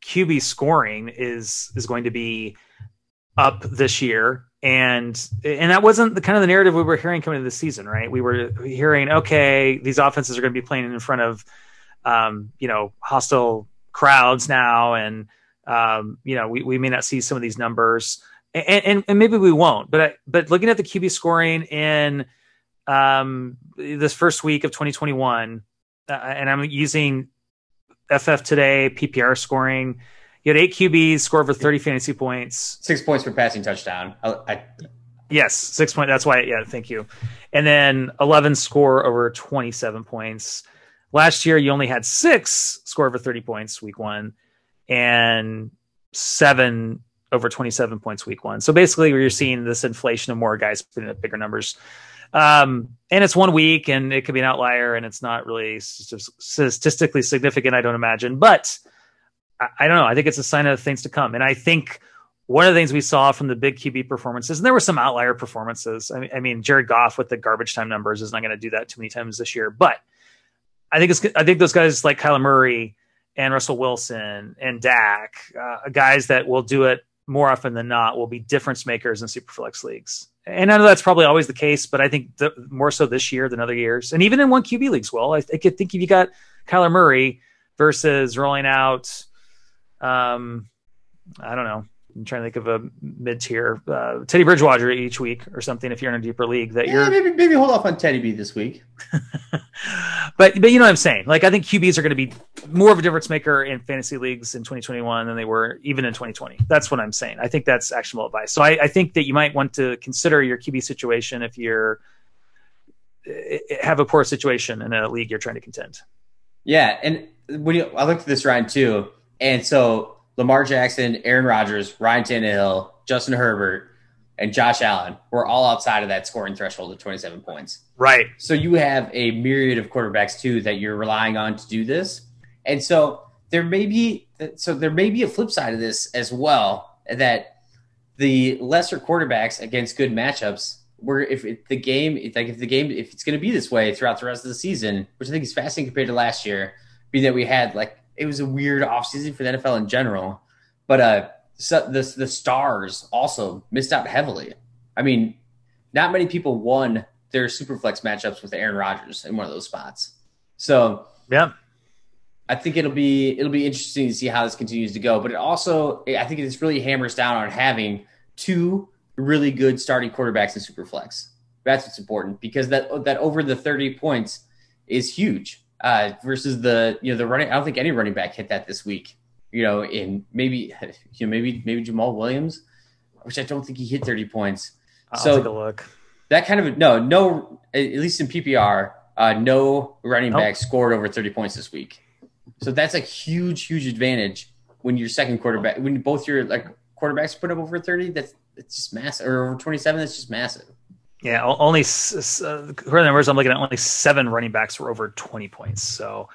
QB scoring is is going to be up this year. And and that wasn't the kind of the narrative we were hearing coming into the season right? We were hearing okay these offenses are going to be playing in front of um, you know hostile crowds now. And um, you know, we, we may not see some of these numbers, and, and, and maybe we won't. But I, but looking at the QB scoring in um, this first week of 2021, uh, and I'm using FF today PPR scoring. You had eight QBs score over 30 fantasy points, six points for passing touchdown. I, I, yes, six point. That's why. Yeah, thank you. And then 11 score over 27 points. Last year, you only had six score over 30 points week one and seven over 27 points week one. So basically, you're seeing this inflation of more guys putting up bigger numbers. Um, and it's one week and it could be an outlier and it's not really statistically significant, I don't imagine. But I, I, don't know. I think it's a sign of things to come. And I think one of the things we saw from the big QB performances, and there were some outlier performances. I mean, I mean Jared Goff with the garbage time numbers is not going to do that too many times this year. But I think it's, I think those guys like Kyler Murray and Russell Wilson and Dak, uh, guys that will do it more often than not, will be difference makers in superflex leagues. And I know that's probably always the case, but I think the, more so this year than other years, and even in one QB leagues. Well, I, I could think if you got Kyler Murray versus rolling out, um, I don't know, I'm trying to think of a mid tier uh, Teddy Bridgewater each week or something. If you're in a deeper league, that yeah, you're maybe maybe hold off on Teddy B this week. [LAUGHS] but but you know what I'm saying. Like I think QBs are going to be more of a difference maker in fantasy leagues in 2021 than they were even in 2020. That's what I'm saying. I think that's actionable advice. So I, I think that you might want to consider your QB situation if you're eh, have a poor situation in a league you're trying to contend. Yeah, and when you, I looked at this Ryan too, and so Lamar Jackson, Aaron Rodgers, Ryan Tannehill, Justin Herbert, and Josh Allen were all outside of that scoring threshold of 27 points. Right. So you have a myriad of quarterbacks too that you're relying on to do this. And so there may be so there may be a flip side of this as well that the lesser quarterbacks against good matchups where if the game if like if the game if it's going to be this way throughout the rest of the season, which I think is fascinating compared to last year, being that we had like it was a weird offseason for the NFL in general, but uh so the the stars also missed out heavily. I mean, not many people won their superflex matchups with Aaron Rodgers in one of those spots. So yeah, I think it'll be it'll be interesting to see how this continues to go. But it also I think it really hammers down on having two really good starting quarterbacks in superflex. That's what's important because that that over the thirty points is huge uh, versus the you know the running. I don't think any running back hit that this week you know, in maybe you know maybe maybe Jamaal Williams, which I don't think he hit 30 points. I'll so take a look. That kind of no no at least in PPR, uh, no running nope. back scored over 30 points this week. So that's a huge huge advantage when your second quarterback when both your like quarterbacks put up over 30. That's it's just massive or over 27. That's just massive. Yeah, only uh, the numbers I'm looking at, only seven running backs were over 20 points. So,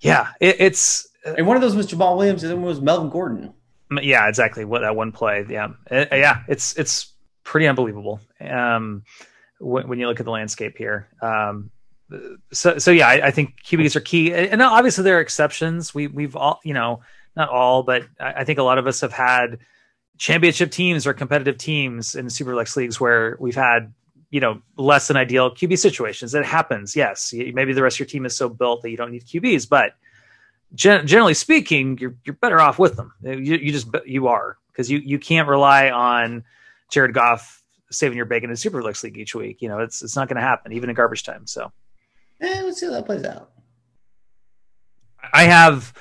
yeah, it, it's and one of those was Jamaal Williams, and then was Melvin Gordon. Yeah, exactly. What that one play. Yeah, it, uh, yeah. It's it's pretty unbelievable. Um, when, when, you look at the landscape here. Um, so so yeah, I, I, think QBs are key, and obviously there are exceptions. We we've all you know not all, but I, I think a lot of us have had championship teams or competitive teams in Super superflex leagues where we've had you know less than ideal QB situations. It happens. Yes, maybe the rest of your team is so built that you don't need QBs, but gen- generally speaking, you're you're better off with them. You, you just you are because you you can't rely on Jared Goff saving your bacon in Super Superflex League each week. You know, it's it's not going to happen even in garbage time. So, eh, let's see how that plays out. I have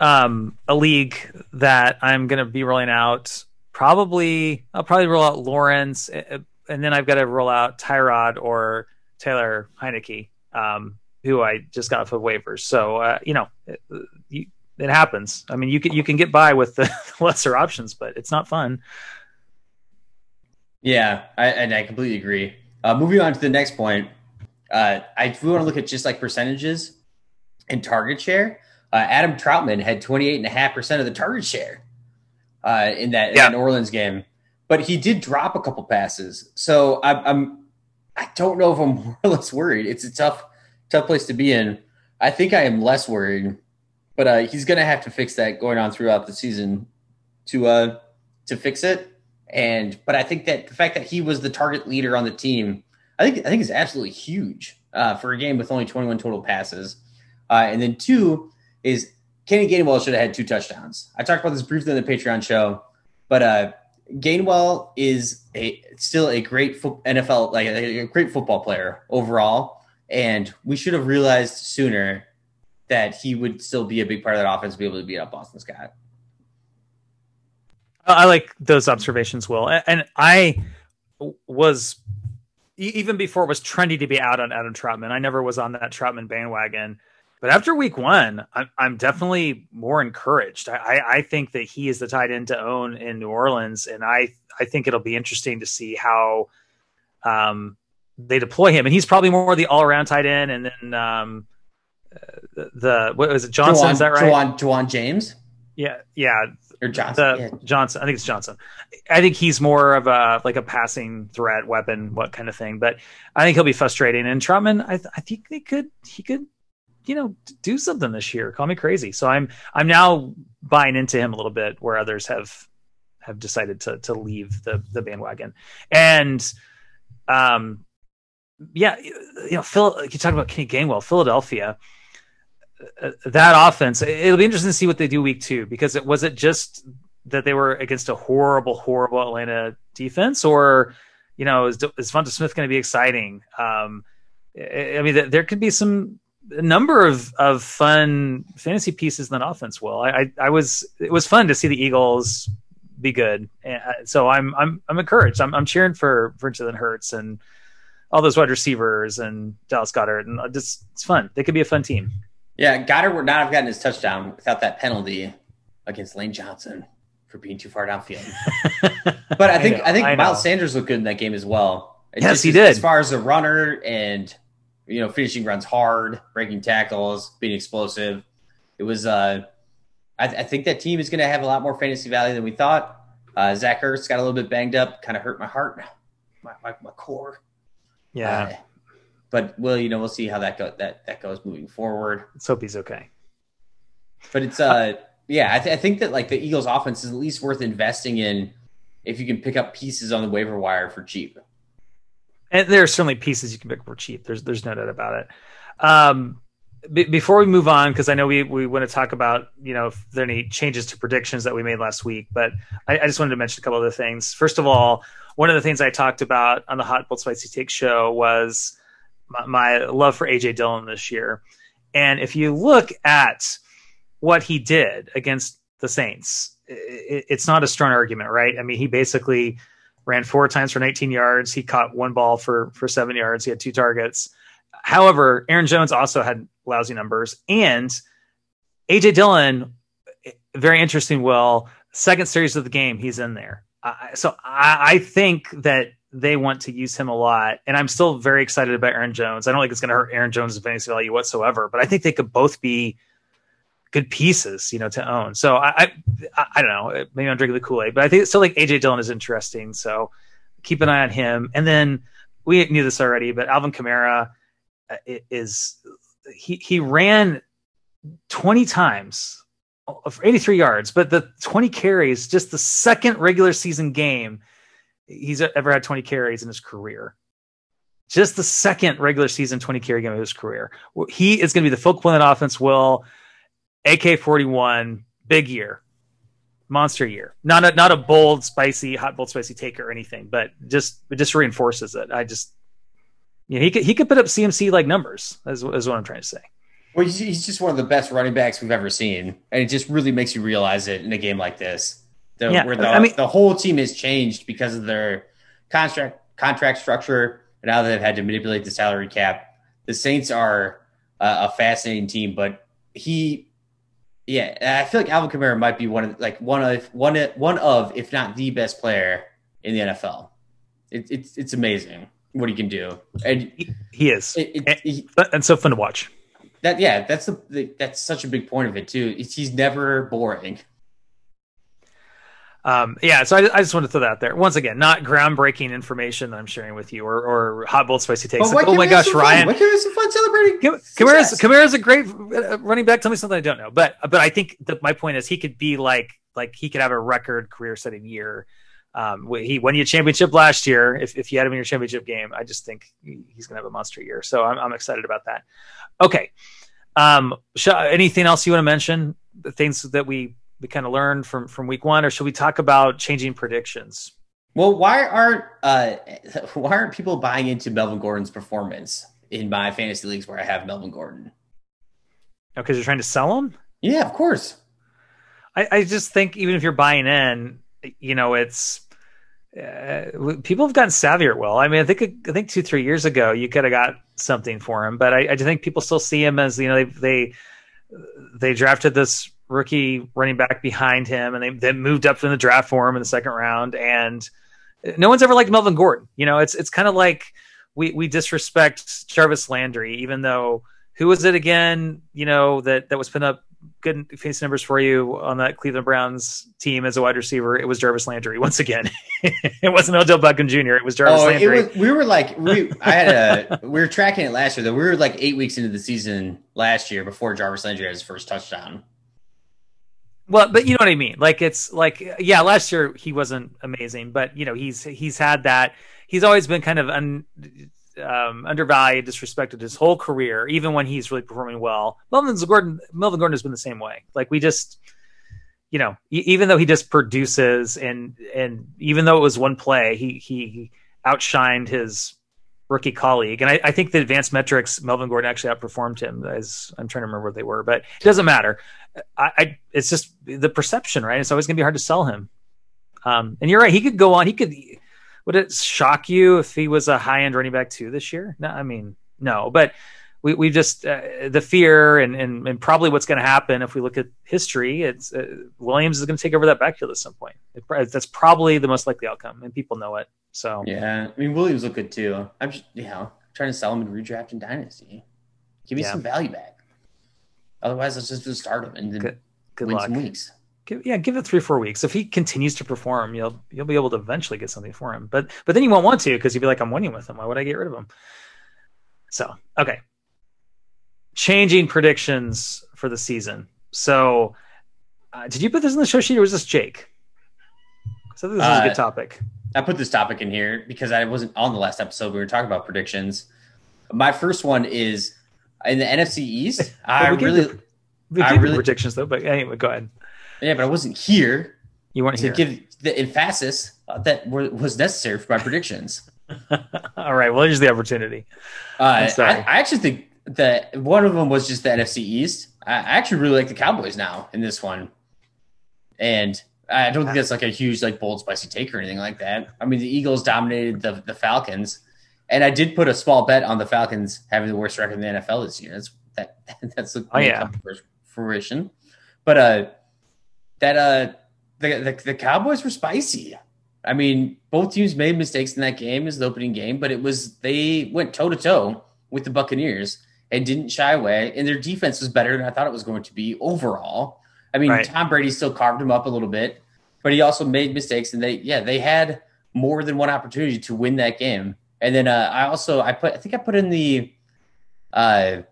um, a league that I'm going to be rolling out. Probably, I'll probably roll out Lawrence, eh, eh, and then I've got to roll out Tyrod or Taylor Heinicke. Um, who I just got off of waivers. So uh, you know, it, it, happens. I mean, you can you can get by with the [LAUGHS] lesser options, but it's not fun. Yeah, I, and I completely agree. Uh, moving on to the next point, uh, I we want to look at just like percentages and target share. Uh, Adam Trautman had 28.5% of the target share uh, in that, yeah. in that Orleans game, but he did drop a couple passes. So I, I'm, I don't know if I'm [LAUGHS] more or less worried. It's a tough, tough place to be in. I think I am less worried, but uh, he's going to have to fix that going on throughout the season to uh to fix it. And but I think that the fact that he was the target leader on the team, I think I think is absolutely huge uh, for a game with only 21 total passes. Uh, and then two is Kenny Gainwell should have had two touchdowns. I talked about this briefly in the Patreon show, but uh, Gainwell is a still a great fo- NFL like a, a great football player overall and we should have realized sooner that he would still be a big part of that offense, be able to beat up Boston Scott. I like those observations, Will. And I was even before it was trendy to be out on Adam Trautman. I never was on that Trautman bandwagon. But after week one, I'm, I'm definitely more encouraged. I, I, think that he is the tight end to own in New Orleans, and I I think it'll be interesting to see how um, they deploy him, and he's probably more the all around tight end. And then um, the, the what was it Johnson? Ja'Wuan, is that right? Ja'Wuan, Ja'Wuan James. Yeah, yeah. Or Johnson. The, yeah. Johnson. I think it's Johnson. I think he's more of a like a passing threat weapon, what kind of thing. But I think he'll be frustrating. And Trautman, I, th- I think they could he could you know do something this year. Call me crazy. So I'm I'm now buying into him a little bit where others have have decided to to leave the the bandwagon. And um yeah, you know, Phil, you talk about Kenny Gainwell, Philadelphia. Uh, that offense, it'll be interesting to see what they do week two because it was it just that they were against a horrible, horrible Atlanta defense, or you know, is, is Devonta Smith going to be exciting? Um, I mean, there could be some a number of of fun fantasy pieces in that offense. Will I, I, I was it was fun to see the Eagles be good. And uh, so I'm I'm I'm encouraged. I'm I'm cheering for for Jalen Hurts and all those wide receivers and Dallas Goedert and just it's fun. They could be a fun team. Yeah, Goedert would not have gotten his touchdown without that penalty against Lane Johnson for being too far downfield. [LAUGHS] but I think I, know, I think I Miles Sanders looked good in that game as well. yes, he did. As far as a runner and you know finishing runs hard, breaking tackles, being explosive, it was. uh I, th- I think that team is going to have a lot more fantasy value than we thought. Uh, Zach Ertz got a little bit banged up, kind of hurt my heart, my, my, my core. Yeah. Uh, but will you know, we'll see how that go that that goes moving forward. Let's hope he's okay. But it's uh yeah, I, th- I think that like the Eagles offense is at least worth investing in if you can pick up pieces on the waiver wire for cheap. And there are certainly pieces you can pick for cheap. There's there's no doubt about it. Um, b- before we move on, because I know we we want to talk about you know if there are any changes to predictions that we made last week, but I, I just wanted to mention a couple other things. First of all, one of the things I talked about on the Hot Bold Spicy Take show was my, my love for AJ Dillon this year, and if you look at what he did against the Saints, it, it's not a strong argument, right? I mean, he basically ran four times for 19 yards. He caught one ball for for seven yards. He had two targets. However, Aaron Jones also had lousy numbers, and AJ Dillon, very interesting. Will second series of the game, he's in there. Uh, so I, I think that they want to use him a lot, and I'm still very excited about Aaron Jones. I don't think it's going to hurt Aaron Jones' fantasy value whatsoever, but I think they could both be good pieces, you know, to own. So I, I, I don't know. Maybe I'm drinking the Kool Aid, but I think it's still like AJ Dillon is interesting. So keep an eye on him. And then we knew this already, but Alvin Kamara uh, is he he ran 20 times for 83 yards, but the 20 carries, just the second regular season game he's ever had 20 carries in his career. Just the second regular season 20 carry game of his career. He is going to be the Phil Quinlan offense. Will AK 41, big year, monster year. Not a, not a bold, spicy, hot, bold, spicy take or anything, but just, it just reinforces it. I just, you know, he could, he could put up CMC like numbers, is, is what I'm trying to say. Well, he's just one of the best running backs we've ever seen. And it just really makes you realize it in a game like this. The, yeah, where the, I mean, the whole team has changed because of their contract contract structure and now they've had to manipulate the salary cap. The Saints are uh, a fascinating team, but he yeah, I feel like Alvin Kamara might be one of like one of one one of if not the best player in the NFL. It, it's it's amazing what he can do, and he, he is, it, it, and, he, and, so fun to watch. That yeah, that's the, the, that's such a big point of it too. It's, he's never boring. Um, yeah, so I, I, just want to throw that out there. Once again, not groundbreaking information that I'm sharing with you, or, or hot bold spicy takes. Like, oh my gosh, Ryan! Why can't we some fun celebrating? Kamara's, Kamara's a great uh, running back. Tell me something I don't know, but but I think that my point is he could be like like he could have a record career setting year. Um, he won you a championship last year. If, if you had him in your championship game, I just think he's going to have a monster year. So I'm, I'm excited about that. Okay. Um, sh- anything else you want to mention? The things that we we kind of learned from from week one, or should we talk about changing predictions? Well, why aren't uh, [LAUGHS] why aren't people buying into Melvin Gordon's performance in my fantasy leagues where I have Melvin Gordon? Because oh, you're trying to sell him. Yeah, of course. I, I just think even if you're buying in, you know, it's uh, people have gotten savvier. Well, I mean, I think I think two three years ago you could have got something for him, but I, I think people still see him as you know they they they drafted this rookie running back behind him, and they then moved up in the draft for him in the second round. And no one's ever liked Melvin Gordon. You know, it's it's kind of like we we disrespect Jarvis Landry, even though who was it again? You know that that was putting up good fancy numbers for you on that Cleveland Browns team as a wide receiver. It was Jarvis Landry [LAUGHS] once again. [LAUGHS] it wasn't Odell Beckham Jr. It was Jarvis oh, Landry. Was, we were like we I had a [LAUGHS] we were tracking it last year though. We were like eight weeks into the season last year before Jarvis Landry had his first touchdown. Well, but you know what I mean. Like it's like yeah, last year he wasn't amazing, but you know he's he's had that. He's always been kind of un, um, undervalued, disrespected his whole career, even when he's really performing well. Melvin Gordon, Melvin Gordon has been the same way. Like we just, you know, even though he just produces and and even though it was one play, he he outshined his rookie colleague. And I, I, think the advanced metrics, Melvin Gordon actually outperformed him. As I'm trying to remember what they were, but it doesn't matter. I, I it's just the perception, right? It's always going to be hard to sell him. Um, and you're right. He could go on. He could. Would it shock you if he was a high end running back too this year? No, I mean no. But we we just uh, the fear and, and and probably what's going to happen if we look at history. It's uh, Williams is going to take over that backfield at some point. It, that's probably the most likely outcome, and people know it. So yeah, I mean Williams look good too. I'm just you know trying to sell him in redraft and dynasty. Give me yeah. some value back. Otherwise, let's just start him and then good, good win luck. some weeks. Give, yeah, give it three four weeks. If he continues to perform, you'll you'll be able to eventually get something for him. But but then you won't want to because you'd be like, I'm winning with him. Why would I get rid of him? So okay, changing predictions for the season. So, uh, did you put this in the show sheet or was this Jake? So this is uh, a good uh, topic. I put this topic in here because I wasn't on the last episode. We were talking about predictions. My first one is in the NFC East. [LAUGHS] I really, the, we I really predictions though. But anyway, go ahead. Yeah, but I wasn't here. You weren't to here. give the emphasis that was necessary for my predictions. [LAUGHS] All right. Well, here's the opportunity. Uh, I, I actually think that one of them was just the NFC East. I actually really like the Cowboys now in this one, and I don't think that's like a huge like bold spicy take or anything like that. I mean, the Eagles dominated the the Falcons, and I did put a small bet on the Falcons having the worst record in the NFL this year. That's that [LAUGHS] that's the oh, yeah. fruition. But uh, that uh, the, the the Cowboys were spicy. I mean, both teams made mistakes in that game as the opening game, but it was they went toe to toe with the Buccaneers and didn't shy away. And their defense was better than I thought it was going to be overall. I mean, right. Tom Brady still carved him up a little bit, but he also made mistakes. And they, yeah, they had more than one opportunity to win that game. And then uh, I also I put I think I put in the uh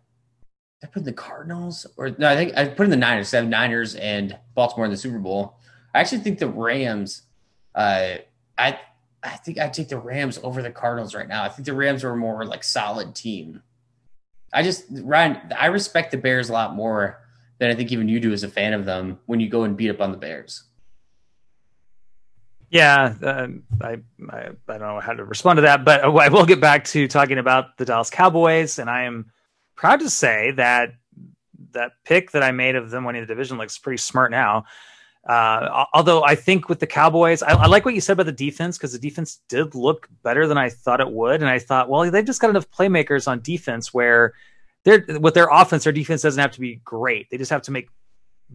I put in the Cardinals or no I think I put in the Niners. I have Niners and Baltimore in the Super Bowl. I actually think the Rams. Uh, I I think I take the Rams over the Cardinals right now. I think the Rams are a more like solid team. I just Ryan, I respect the Bears a lot more than I think even you do as a fan of them when you go and beat up on the Bears. Yeah, uh, I, I, I don't know how to respond to that, but I will get back to talking about the Dallas Cowboys, and I am proud to say that that pick that I made of them winning the division looks pretty smart now. Uh, although I think with the Cowboys, I, I like what you said about the defense because the defense did look better than I thought it would, and I thought, well, they've just got enough playmakers on defense where they're with their offense, their defense doesn't have to be great; they just have to make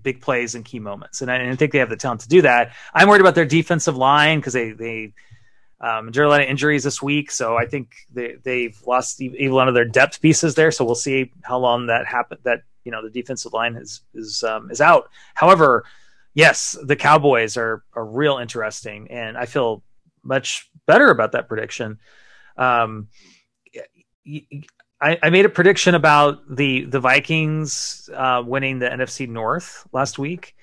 big plays in key moments, and I, and I think they have the talent to do that. I'm worried about their defensive line because they they um, endured a lot of injuries this week, so I think they they've lost even one of their depth pieces there. So we'll see how long that happen that you know the defensive line is is um, is out. However yes, the Cowboys are are real interesting, and I feel much better about that prediction. Um, I, I made a prediction about the the Vikings uh, winning the NFC North last week,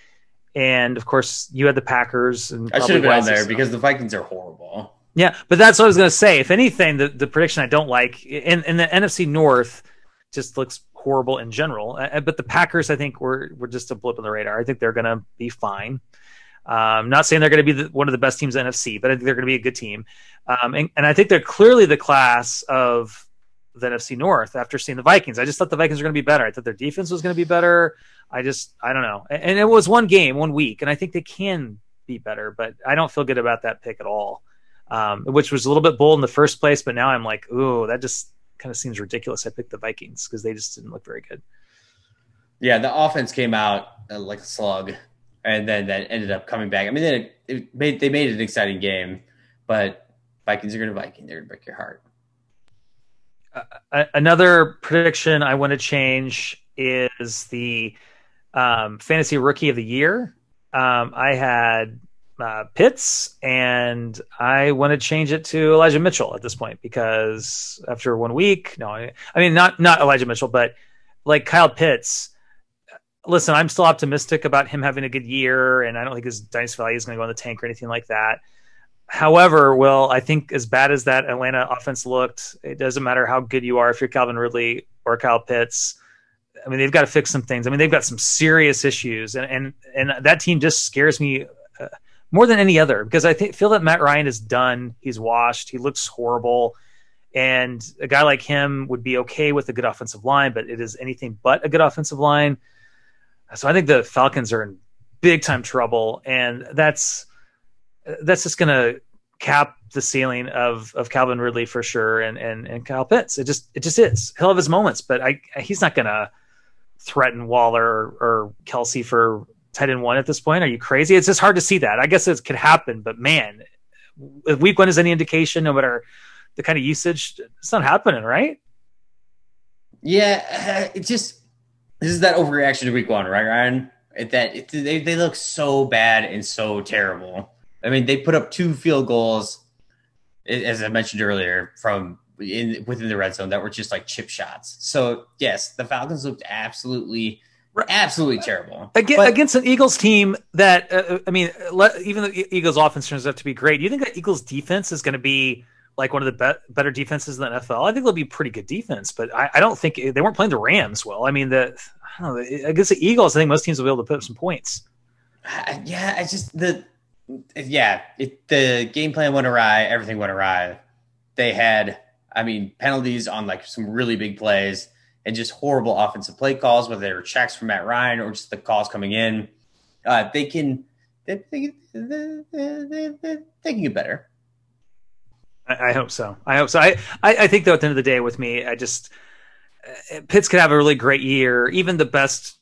and of course, you had the Packers. And I should have been on there because the Vikings are horrible. Yeah, but that's what I was going to say. If anything, the, the prediction I don't like in, in the NFC North just looks horrible in general. But the Packers, I think, were were just a blip on the radar. I think they're going to be fine. Um, not saying they're going to be the, one of the best teams in NFC, but I think they're going to be a good team. Um, and, and I think they're clearly the class of the NFC North after seeing the Vikings. I just thought the Vikings were going to be better. I thought their defense was going to be better. I just, I don't know. And, and, it was one game, one week, and I think they can be better, but I don't feel good about that pick at all. Um, which was a little bit bold in the first place, but now I'm like, ooh, that just kind of seems ridiculous. I picked the Vikings because they just didn't look very good. Yeah, the offense came out uh, like a slug, and then that ended up coming back. I mean, it, it made they made an exciting game, but Vikings are going to Viking. They're going to break your heart. Uh, another prediction I want to change is the um, fantasy rookie of the year. Um, I had uh, Pitts, and I want to change it to Elijah Mitchell at this point because after one week, no, I, I mean not not Elijah Mitchell, but like Kyle Pitts. Listen, I'm still optimistic about him having a good year, and I don't think his dynasty value is going to go in the tank or anything like that. However, well, I think as bad as that Atlanta offense looked, it doesn't matter how good you are if you're Calvin Ridley or Kyle Pitts. I mean, they've got to fix some things. I mean, they've got some serious issues, and and and that team just scares me uh, more than any other because I think, feel that Matt Ryan is done. He's washed. He looks horrible. And a guy like him would be okay with a good offensive line, but it is anything but a good offensive line. So I think the Falcons are in big time trouble, and that's that's just going to cap the ceiling of of Calvin Ridley for sure, and and and Kyle Pitts. It just it just is. He'll have his moments, but I he's not going to threaten Waller or, or Kelce for tight end one at this point. Are you crazy? It's just hard to see that. I guess it could happen, but man, if week one is any indication, no matter the kind of usage, it's not happening, right? Yeah, uh, it just this is that overreaction to week one, right, Ryan? It, that it, they they look so bad and so terrible. I mean, they put up two field goals, as I mentioned earlier, from in within the red zone that were just like chip shots. So yes, the Falcons looked absolutely absolutely terrible Again, but, against an Eagles team that uh, uh I mean, let, even the Eagles' offense turns out to be great. Do you think that Eagles' defense is going to be like one of the be- better defenses in the NFL? I think they'll be pretty good defense, but I, I, don't think they weren't playing the Rams well. I mean, the I don't know. I guess the Eagles. I think most teams will be able to put up some points. Yeah, I just the yeah it, the game plan went awry. Everything went awry. They had, I mean, penalties on like some really big plays and just horrible offensive play calls, whether they were checks from Matt Ryan or just the calls coming in. Uh, they can they, they, they, they, they can get better. I, I hope so. I hope so. I, I, I think though at the end of the day, with me, I just uh, Pitts could have a really great year, even the best,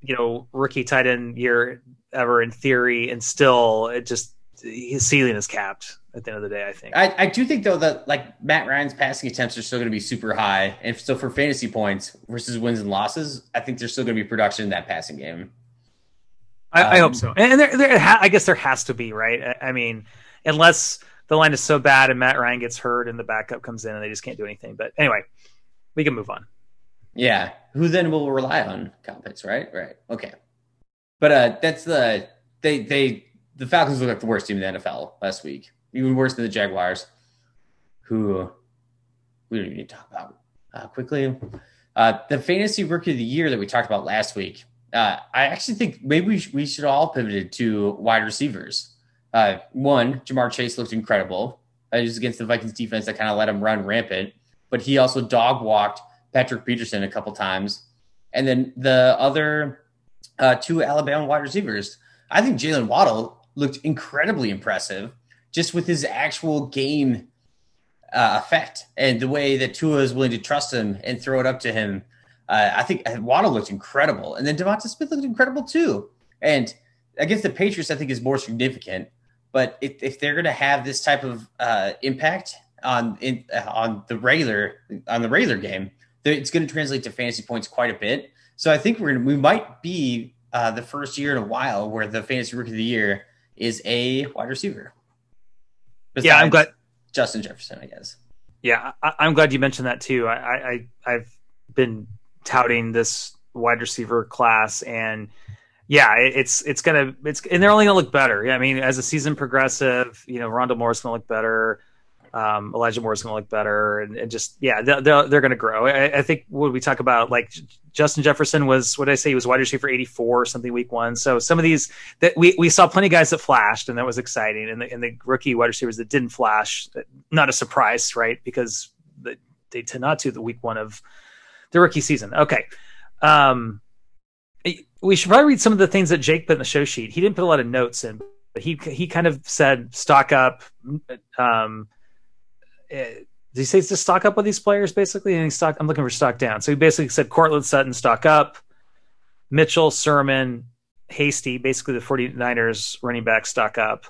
you know, rookie tight end year ever in theory, and still it just his ceiling is capped at the end of the day. I think. I, I do think though that like Matt Ryan's passing attempts are still going to be super high, and so for fantasy points versus wins and losses, I think there's still going to be production in that passing game. I, um, I hope um, so, and there, there ha- I guess there has to be, right? I, I mean, unless the line is so bad and Matt Ryan gets hurt and the backup comes in and they just can't do anything. But anyway, we can move on. Yeah. Who then will rely on Kyle right? Right. Okay. But uh that's the they they the Falcons look like the worst team in the NFL last week. Even worse than the Jaguars, who we don't even need to talk about uh, quickly. Uh, the fantasy rookie of the year that we talked about last week. Uh, I actually think maybe we, sh- we should all pivoted to wide receivers. Uh, one, Ja'Marr Chase looked incredible. It was against the Vikings defense that kind of let him run rampant, but he also dog walked Patrick Peterson a couple times. And then the other uh, two Alabama wide receivers, I think Jalen Waddle looked incredibly impressive just with his actual game uh, effect and the way that Tua is willing to trust him and throw it up to him. Uh, I think Waddle looked incredible. And then Devonta Smith looked incredible too. And against the Patriots, I think is more significant. But if, if they're going to have this type of uh, impact on in, on the regular on the regular game, it's going to translate to fantasy points quite a bit. So I think we're gonna, we might be uh, the first year in a while where the fantasy rookie of the year is a wide receiver. Yeah, I'm glad Justin Jefferson, I guess. Yeah, I, am glad you mentioned that too. I, I I've been touting this wide receiver class, and yeah, it's it's gonna it's and they're only gonna look better. Yeah, I mean, as the season progressive, you know, Rondale Moore's gonna look better um, Elijah Moore is going to look better, and, and just yeah, they're, they're going to grow. I, I, think when we talk about like Justin Jefferson was what did I say he was wide receiver eighty four something week one. So some of these that we, we saw plenty of guys that flashed, and that was exciting. And the, and the rookie wide receivers that didn't flash, not a surprise, right? Because the, they tend not to the week one of the rookie season. Okay. Um, we should probably read some of the things that Jake put in the show sheet. He didn't put a lot of notes in, but he he kind of said stock up. Um, did he say to stock up with these players basically? And he stock. I'm looking for stock down. So he basically said Courtland Sutton stock up, Mitchell, Sermon, Hasty, basically the 49ers running back stock up,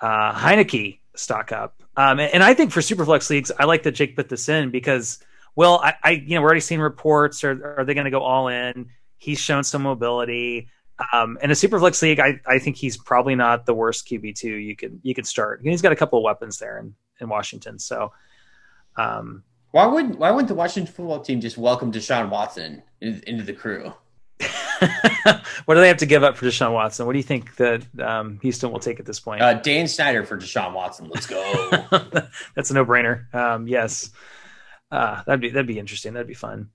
uh, Heinicke stock up. Um, and, and, I think for superflex leagues, I like that Jake put this in because, well, I, I you know we're already seeing reports. Are are they going to go all in? He's shown some mobility. Um, in a superflex league, I, I think he's probably not the worst QB two you can you can start. He's got a couple of weapons there, and in Washington. So, um, why would why wouldn't the Washington football team just welcome Deshaun Watson in, into the crew? [LAUGHS] [LAUGHS] what do they have to give up for Deshaun Watson? What do you think that um, Houston will take at this point? Uh, Dan Snyder for Deshaun Watson. Let's go. [LAUGHS] That's a no brainer. Um, yes, uh, that'd be that'd be interesting. That'd be fun.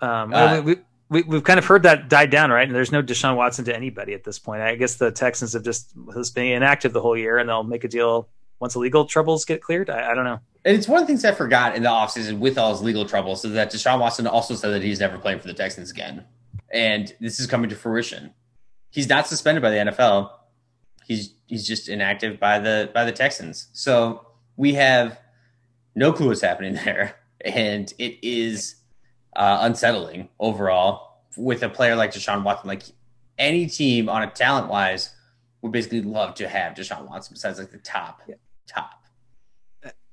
Um, uh, we, we, we've kind of heard that died down, right? And there's no Deshaun Watson to anybody at this point. I guess the Texans have just has been inactive the whole year, and they'll make a deal once the legal troubles get cleared. I, I don't know. And it's one of the things I forgot in the offseason with all his legal troubles is that Deshaun Watson also said that he's never playing for the Texans again. And this is coming to fruition. He's not suspended by the NFL. He's he's just inactive by the by the Texans. So we have no clue what's happening [LAUGHS] there. And it is uh, unsettling overall with a player like Deshaun Watson. Like any team on a talent wise would basically love to have Deshaun Watson besides like the top yeah. Top.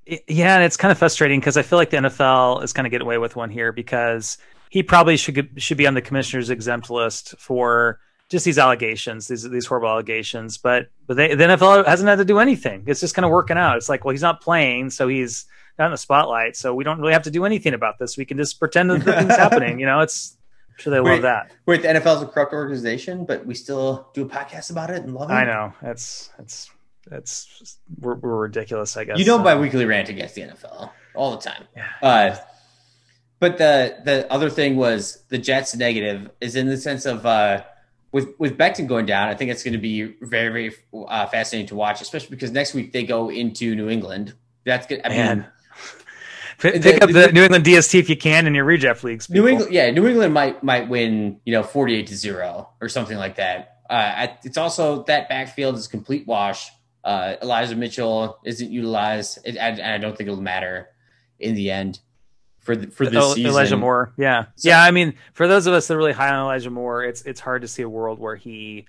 Yeah, and it's kind of frustrating because I feel like the NFL is kind of getting away with one here because he probably should should be on the commissioner's exempt list for just these allegations, these these horrible allegations. But but they, the NFL hasn't had to do anything. It's just kind of working out. It's like, well, he's not playing, so he's not in the spotlight, so we don't really have to do anything about this. We can just pretend that the thing's [LAUGHS] happening. You know, it's I'm sure they love that. Wait, the NFL is a corrupt organization, but we still do a podcast about it and love it. I know it's that's that's we're, we're, ridiculous. I guess you know my weekly rant against the NFL all the time. Yeah. Uh, but the the other thing was the Jets negative is in the sense of uh, with with Becton going down. I think it's going to be very very uh, fascinating to watch, especially because next week they go into New England. That's good. I Man. mean. Pick the, up the, the, New England DST if you can in your redraft leagues. People. New England, yeah, New England might might win, you know, forty eight to zero or something like that. Uh, it's also that backfield is complete wash. Uh, Elijah Mitchell isn't utilized. It, I, I, don't think it'll matter in the end for the, for this oh, season. Elijah Moore, yeah, so, yeah. I mean, for those of us that are really high on Elijah Moore, it's it's hard to see a world where he,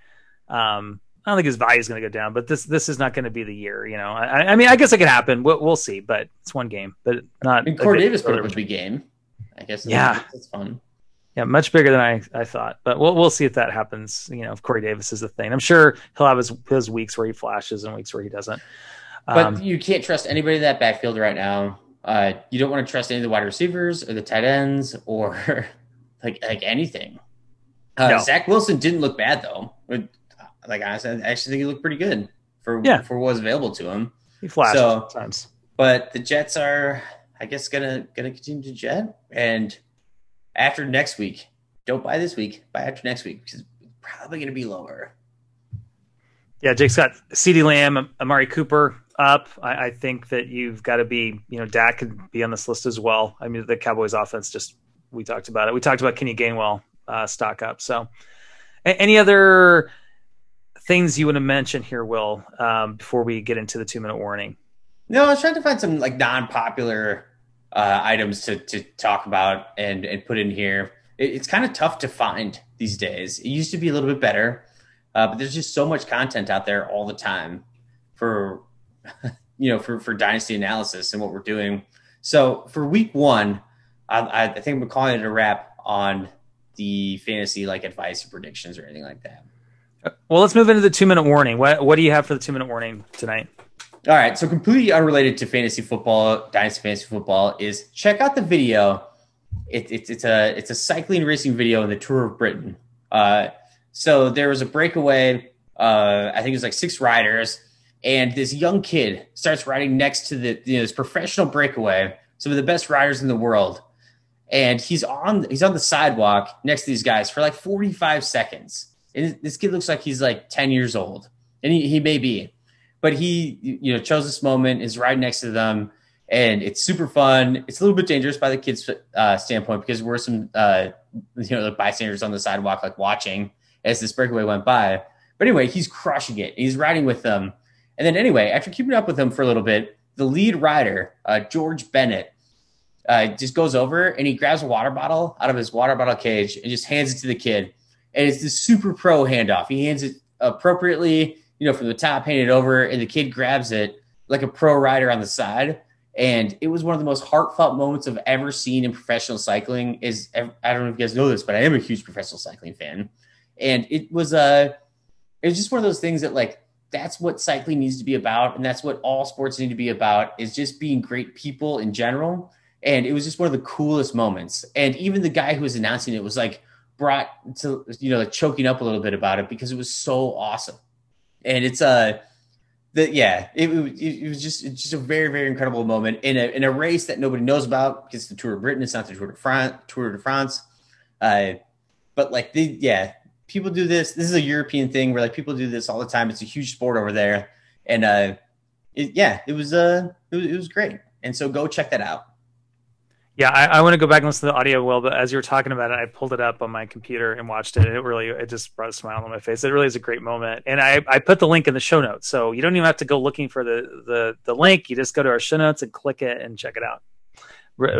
um, I don't think his value is going to go down. But this this is not going to be the year, you know. I, I mean, I guess it could happen. We'll, we'll see, but it's one game, but not. And Corey Davis put up a big game. I guess. Yeah, that's fun. Yeah, much bigger than I, I thought, but we'll we'll see if that happens. You know, if Corey Davis is the thing, I'm sure he'll have his his weeks where he flashes and weeks where he doesn't. Um, but you can't trust anybody in that backfield right now. Uh, you don't want to trust any of the wide receivers or the tight ends or [LAUGHS] like like anything. Uh, no. Zach Wilson didn't look bad though. Like I said, I actually think he looked pretty good for yeah. for what was available to him. He flashed so, times. But the Jets are, I guess, gonna gonna continue to jet and after next week. Don't buy this week. Buy after next week because it's probably going to be lower. Yeah, Jake's got CeeDee Lamb, Amari Cooper up. I, I think that you've got to be, you know, Dak could be on this list as well. I mean, the Cowboys offense just, we talked about it. We talked about Kenny Gainwell uh, stock up. So, a- any other things you want to mention here, Will, um, before we get into the two minute warning? No, I was trying to find some like non popular uh, items to, to talk about and, and put in here. It, it's kind of tough to find these days. It used to be a little bit better, uh, but there's just so much content out there all the time for [LAUGHS] you know for for dynasty analysis and what we're doing. So for week one, I, I think we're calling it a wrap on the fantasy like advice or predictions or anything like that. Well, let's move into the two minute warning. What what do you have for the two minute warning tonight? All right, so completely unrelated to fantasy football, dynasty fantasy football, is check out the video. It, it, it's a it's a cycling racing video in the Tour of Britain. Uh, so there was a breakaway. Uh, I think it was like six riders, and this young kid starts riding next to the you know this professional breakaway, some of the best riders in the world, and he's on he's on the sidewalk next to these guys for like 45 seconds. And this kid looks like he's like 10 years old, and he, he may be but he you know chose this moment is right next to them and it's super fun. It's a little bit dangerous by the kids uh, standpoint because we're some uh, you know the bystanders on the sidewalk like watching as this breakaway went by. But anyway he's crushing it. He's riding with them. And then anyway after keeping up with him for a little bit the lead rider uh, george bennett uh, just goes over and he grabs a water bottle out of his water bottle cage and just hands it to the kid. And it's this super pro handoff. He hands it appropriately you know, from the top, handed over, and the kid grabs it like a pro rider on the side. And it was one of the most heartfelt moments I've ever seen in professional cycling. Is I don't know if you guys know this, but I am a huge professional cycling fan, and it was a, uh, it was just one of those things that like that's what cycling needs to be about, and that's what all sports need to be about is just being great people in general. And it was just one of the coolest moments. And even the guy who was announcing it was like brought to you know like choking up a little bit about it because it was so awesome and it's a uh, the yeah it, it, was just it's just a very very incredible moment in a in a race that nobody knows about. Because the Tour of Britain. It's not the Tour de France Tour de France. Uh, but like the yeah people do this. This is a European thing where like people do this all the time. It's a huge sport over there. And uh it, yeah it was uh it was, it was great. And so go check that out. Yeah, I, I want to go back and listen to the audio well, but as you were talking about it, I pulled it up on my computer and watched it. And it really, it just brought a smile on my face. It really is a great moment. And I, I put the link in the show notes, so you don't even have to go looking for the the the link. You just go to our show notes and click it and check it out.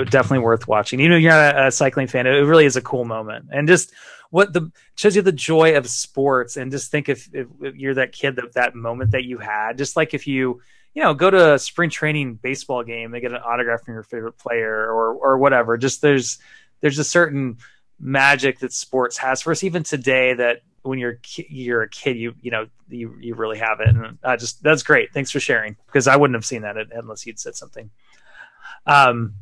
Definitely worth watching. Even if you're not a, cycling fan, it really is a cool moment. And just what the shows you the joy of sports. And just think if, if you're that kid that that moment that you had, just like if you you know, go to a spring training baseball game and get an autograph from your favorite player or or whatever. Just there's there's a certain magic that sports has for us even today that when you're you're a kid you you know you you really have it. And I just that's great. Thanks for sharing because I wouldn't have seen that unless you'd said something. Um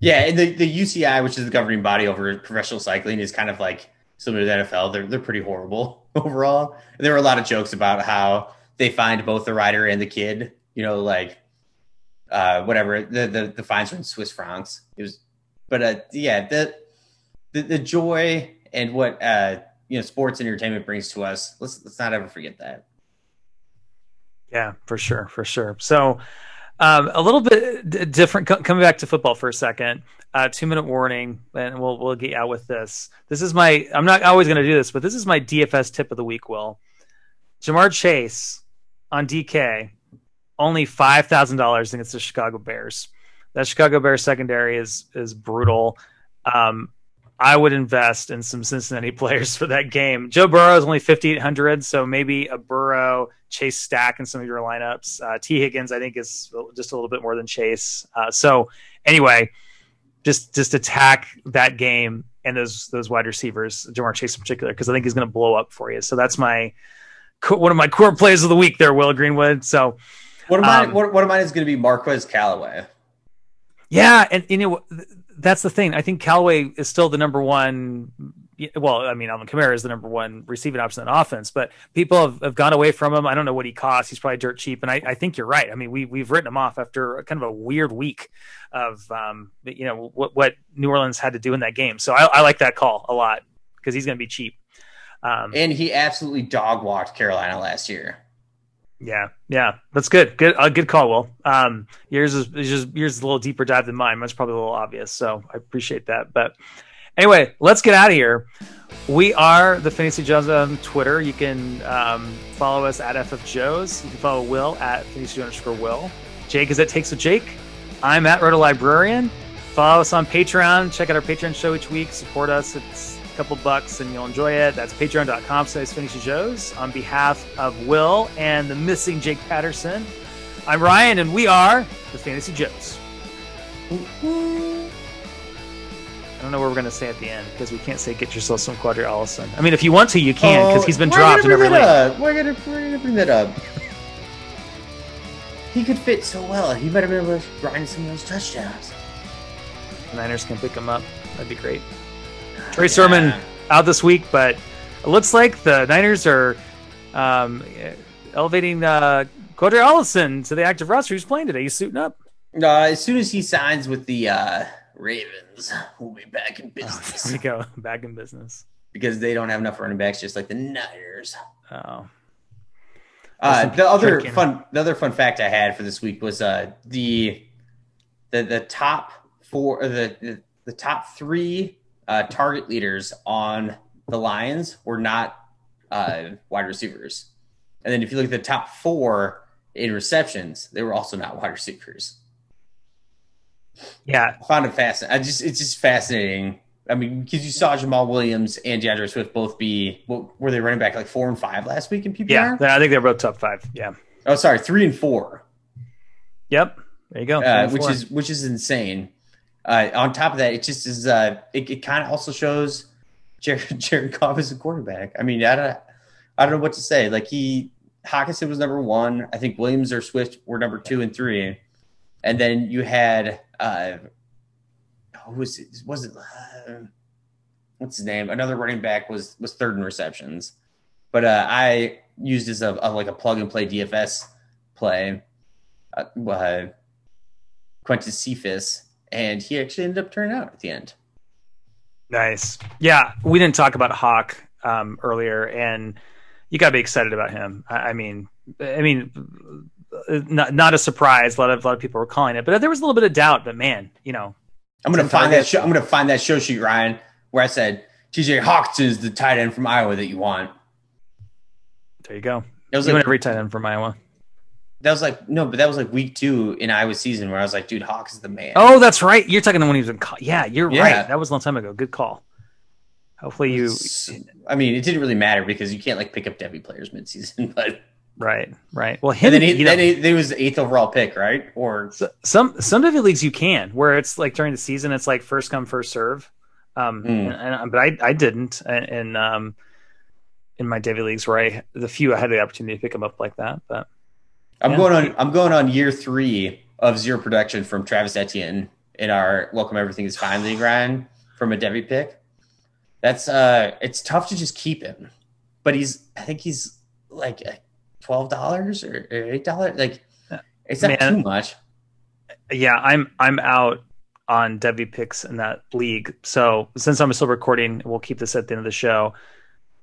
yeah and the, the UCI which is the governing body over professional cycling is kind of like similar to the NFL they're they're pretty horrible [LAUGHS] overall. And there were a lot of jokes about how they find both the rider and the kid you know, like uh, whatever the, the the fines were in Swiss francs. It was, but uh, yeah, the, the the joy and what uh, you know sports entertainment brings to us. Let's let's not ever forget that. Yeah, for sure, for sure. So. Um, a little bit d- different. Coming back to football for a second, uh, two minute warning, and we'll we'll get out with this. This is my. I'm not always going to do this, but this is my DFS tip of the week. Will Ja'Marr Chase on DK only five thousand dollars against the Chicago Bears. That Chicago Bears secondary is is brutal. Um, I would invest in some Cincinnati [LAUGHS] players for that game. Joe Burrow is only fifty eight hundred, so maybe a Burrow Chase stack in some of your lineups. Uh, Tee Higgins, I think, is just a little bit more than Chase. Uh, so anyway, just just attack that game and those those wide receivers, Ja'Marr Chase in particular, because I think he's going to blow up for you. So that's my one of my core plays of the week there, Will Greenwood. So what of mine? Um, what, what of mine is going to be Marquez Callaway? Yeah, and you know that's the thing. I think Callaway is still the number one. Well, I mean, Alvin Kamara is the number one receiving option in offense, but people have, have gone away from him. I don't know what he costs. He's probably dirt cheap, and I, I think you're right. I mean, we we've written him off after kind of a weird week of um, you know what what New Orleans had to do in that game. So I, I like that call a lot because he's going to be cheap. Um, and he absolutely dog walked Carolina last year. Yeah, yeah, that's good. Good, uh, good call, Will. Um, yours is, is just yours is a little deeper dive than mine. Mine's probably a little obvious, so I appreciate that. But anyway, let's get out of here. We are the Fantasy Joes on Twitter. You can um, follow us at FF Joes. You can follow Will at Fantasy underscore Will. Jake is at Takes with Jake. I'm at Roto Librarian. Follow us on Patreon. Check out our Patreon show each week. Support us. It's couple bucks and you'll enjoy it. That's patreon.com slash Fantasy Joes. On behalf of Will and the missing Jake Patterson, I'm Ryan and we are the Fantasy Joes. I don't know what we're going to say at the end because we can't say get yourself some Qadree Ollison. I mean, if you want to, you can because oh, he's been dropped in every league. We're going to bring that up. He could fit so well. He might have been able to grind some of those touchdowns. The Niners can pick him up. That'd be great. Trey Sermon out this week, but it looks like the Niners are um, elevating uh, Qadree Ollison to the active roster. Who's playing today? He's suiting up. Uh, as soon as he signs with the uh, Ravens, we'll be back in business. Oh, there we go, [LAUGHS] back in business because they don't have enough running backs, just like the Niners. Oh. Uh, the other fun, the other fun fact I had for this week was uh, the the the top four, the, the the top three uh, target leaders on the Lions were not uh, wide receivers. And then if you look at the top four in receptions, they were also not wide receivers. Yeah, I found it fascinating. I just it's just fascinating. I mean, because you saw Jamaal Williams and D'Andre Swift both be what were they running back like four and five last week in PPR? Yeah, I think they were both top five. Yeah. Oh, sorry, three and four. Yep. There you go. Uh, which is which is insane. Uh, on top of that, it just is. Uh, it, it kind of also shows Jared, [LAUGHS] Jared Goff as a quarterback. I mean, I don't, I don't know what to say. Like he, Hockenson was number one. I think Williams or Swift were number two and three, and then you had uh, who was it? Was it uh, what's his name? Another running back was was third in receptions, but uh, I used as a, a, like a plug and play DFS play. Uh, uh, Quintez Cephus and he actually ended up turning out at the end. Nice. Yeah, we didn't talk about Hawk um, earlier, and you got to be excited about him. I, I, mean, I mean, not not a surprise. A lot of a lot of people were calling it, but there was a little bit of doubt. But man, you know, I'm gonna find that. Show, I'm gonna find that show sheet, Ryan, where I said T.J. Hockenson is the tight end from Iowa that you want. There you go. It was You like every tight end from Iowa. That was like no, but that was like week two in Iowa season where I was like, dude, Hawks is the man. Oh, that's right. You're talking the one he was in. Co- yeah, you're Yeah. right. That was a long time ago. Good call. Hopefully you. I mean, it didn't really matter because you can't like pick up Devy players midseason, [LAUGHS] but Right, right. Well, him. and then he, you know, then he, he was the eighth overall pick, right? Or some some Devy leagues you can where it's like during the season it's like first come first serve um Mm. and, and- but i i didn't in um in my Devy leagues where i the few i had the opportunity to pick them up like that but I'm Yeah. going on. I'm going on year three of zero production from Travis Etienne in our Welcome Everything Is Fine league, Ryan, from a Devy pick. That's uh, it's tough to just keep him, but he's. I think he's like twelve dollars or or eight dollars. Like it's not Man. too much. yeah i'm i'm out on Devy picks in that league so since i'm still recording we'll keep this at the end of the show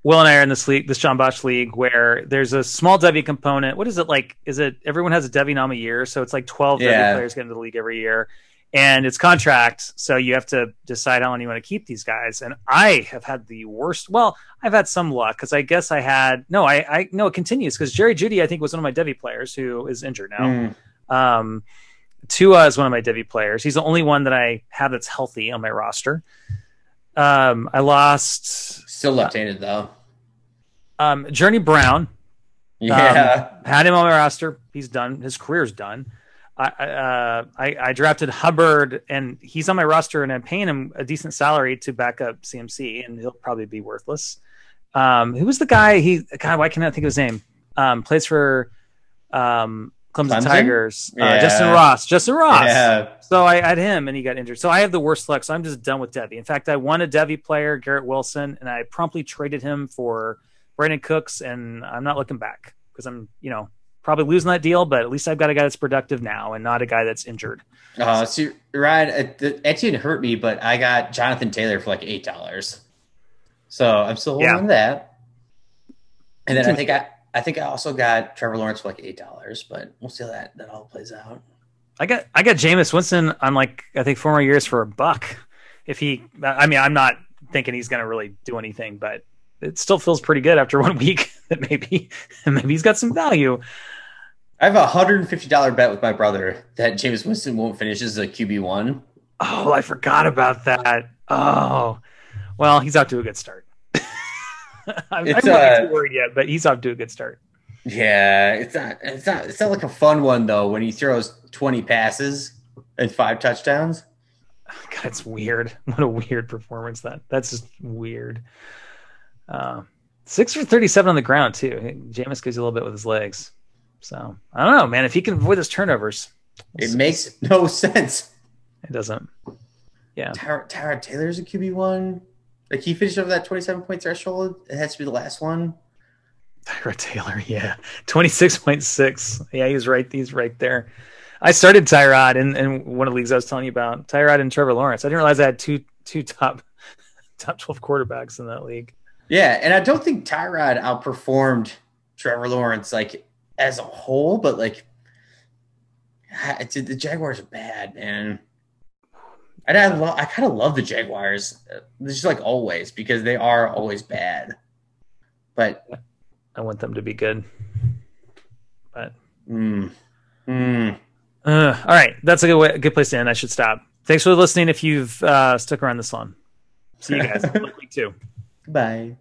will and i are in this league this john bosch league where there's a small Devy component what is it like is it everyone has a Devy nom a year so it's like 12 Devy Yeah. players get into the league every year and it's contract so you have to decide how long you want to keep these guys and i have had the worst well i've had some luck because i guess i had no i i no it continues because Jerry Jeudy i think was one of my Devy players who is injured now Mm. um, Tua is one of my Devy players. He's the only one that I have that's healthy on my roster. Um, I lost Still left-handed though. um, Journey Brown. Yeah. Had him on my roster. He's done. His career's done. I, I, uh, I, I drafted Hubbard, and he's on my roster, and I'm paying him a decent salary to back up CMC, and he'll probably be worthless. Um, who was the guy? He God, why can't I think of his name? Um, plays for um, Clemson, Clemson? Tigers. Uh, Justin Ross. Justin Ross. yeah. So I had him and he got injured. So I have the worst luck. So I'm just done with Devy. In fact, I won a Devy player, Garrett Wilson, and I promptly traded him for Brandin Cooks, and I'm not looking back because I'm, you know, probably losing that deal, but at least I've got a guy that's productive now and not a guy that's injured. Uh, see, Ryan, uh, the- Etienne hurt me, but I got Jonathan Taylor for like eight dollars. So I'm still holding Yeah. that. And then I think I, I think I also got Trevor Lawrence for like eight dollars, but we'll see how that that all plays out. I got I got Jameis Winston on like I think four more years for a buck. If he, I mean, I'm not thinking he's going to really do anything, but it still feels pretty good after [LAUGHS] one week that maybe [LAUGHS] maybe he's got some value. I have a hundred and fifty dollar bet with my brother that Jameis Winston won't finish as a QB one. Oh, I forgot about that. Oh, well, he's off to a good start. [LAUGHS] I'm, It's, I'm not uh, too worried yet, but he's off to a good start. Yeah, it's not it's not it's not like a fun one though when he throws twenty passes and five touchdowns. [SIGHS] God, it's weird. [LAUGHS] What a weird performance that. That's just weird. Uh, six for thirty-seven on the ground too. Jameis gives you a little bit with his legs. So I don't know, man. If he can avoid those turnovers, It makes no [LAUGHS] sense. it doesn't. Yeah, Tyra, Tyrod Taylor's a QB one. Like he finished over that twenty-seven point threshold. It has to be the last one. Tyrod Taylor. [LAUGHS] Yeah, twenty-six point six. Yeah, he's right. He's right there. I started Tyrod in, in one of the leagues I was telling you about. Tyrod and Trevor Lawrence. I didn't realize I had two two top [LAUGHS] top twelve quarterbacks in that league. Yeah, and I don't think Tyrod outperformed Trevor Lawrence like as a whole, but like the Jaguars are bad, man. And I lo- I kind of love the Jaguars, uh, just like always because they are always bad. But I want them to be good. But mm, mm, uh, all right, that's a good way, a good place to end. I should stop. Thanks for listening. If you've uh, stuck around this long, see you guys. [LAUGHS] Week two. bye.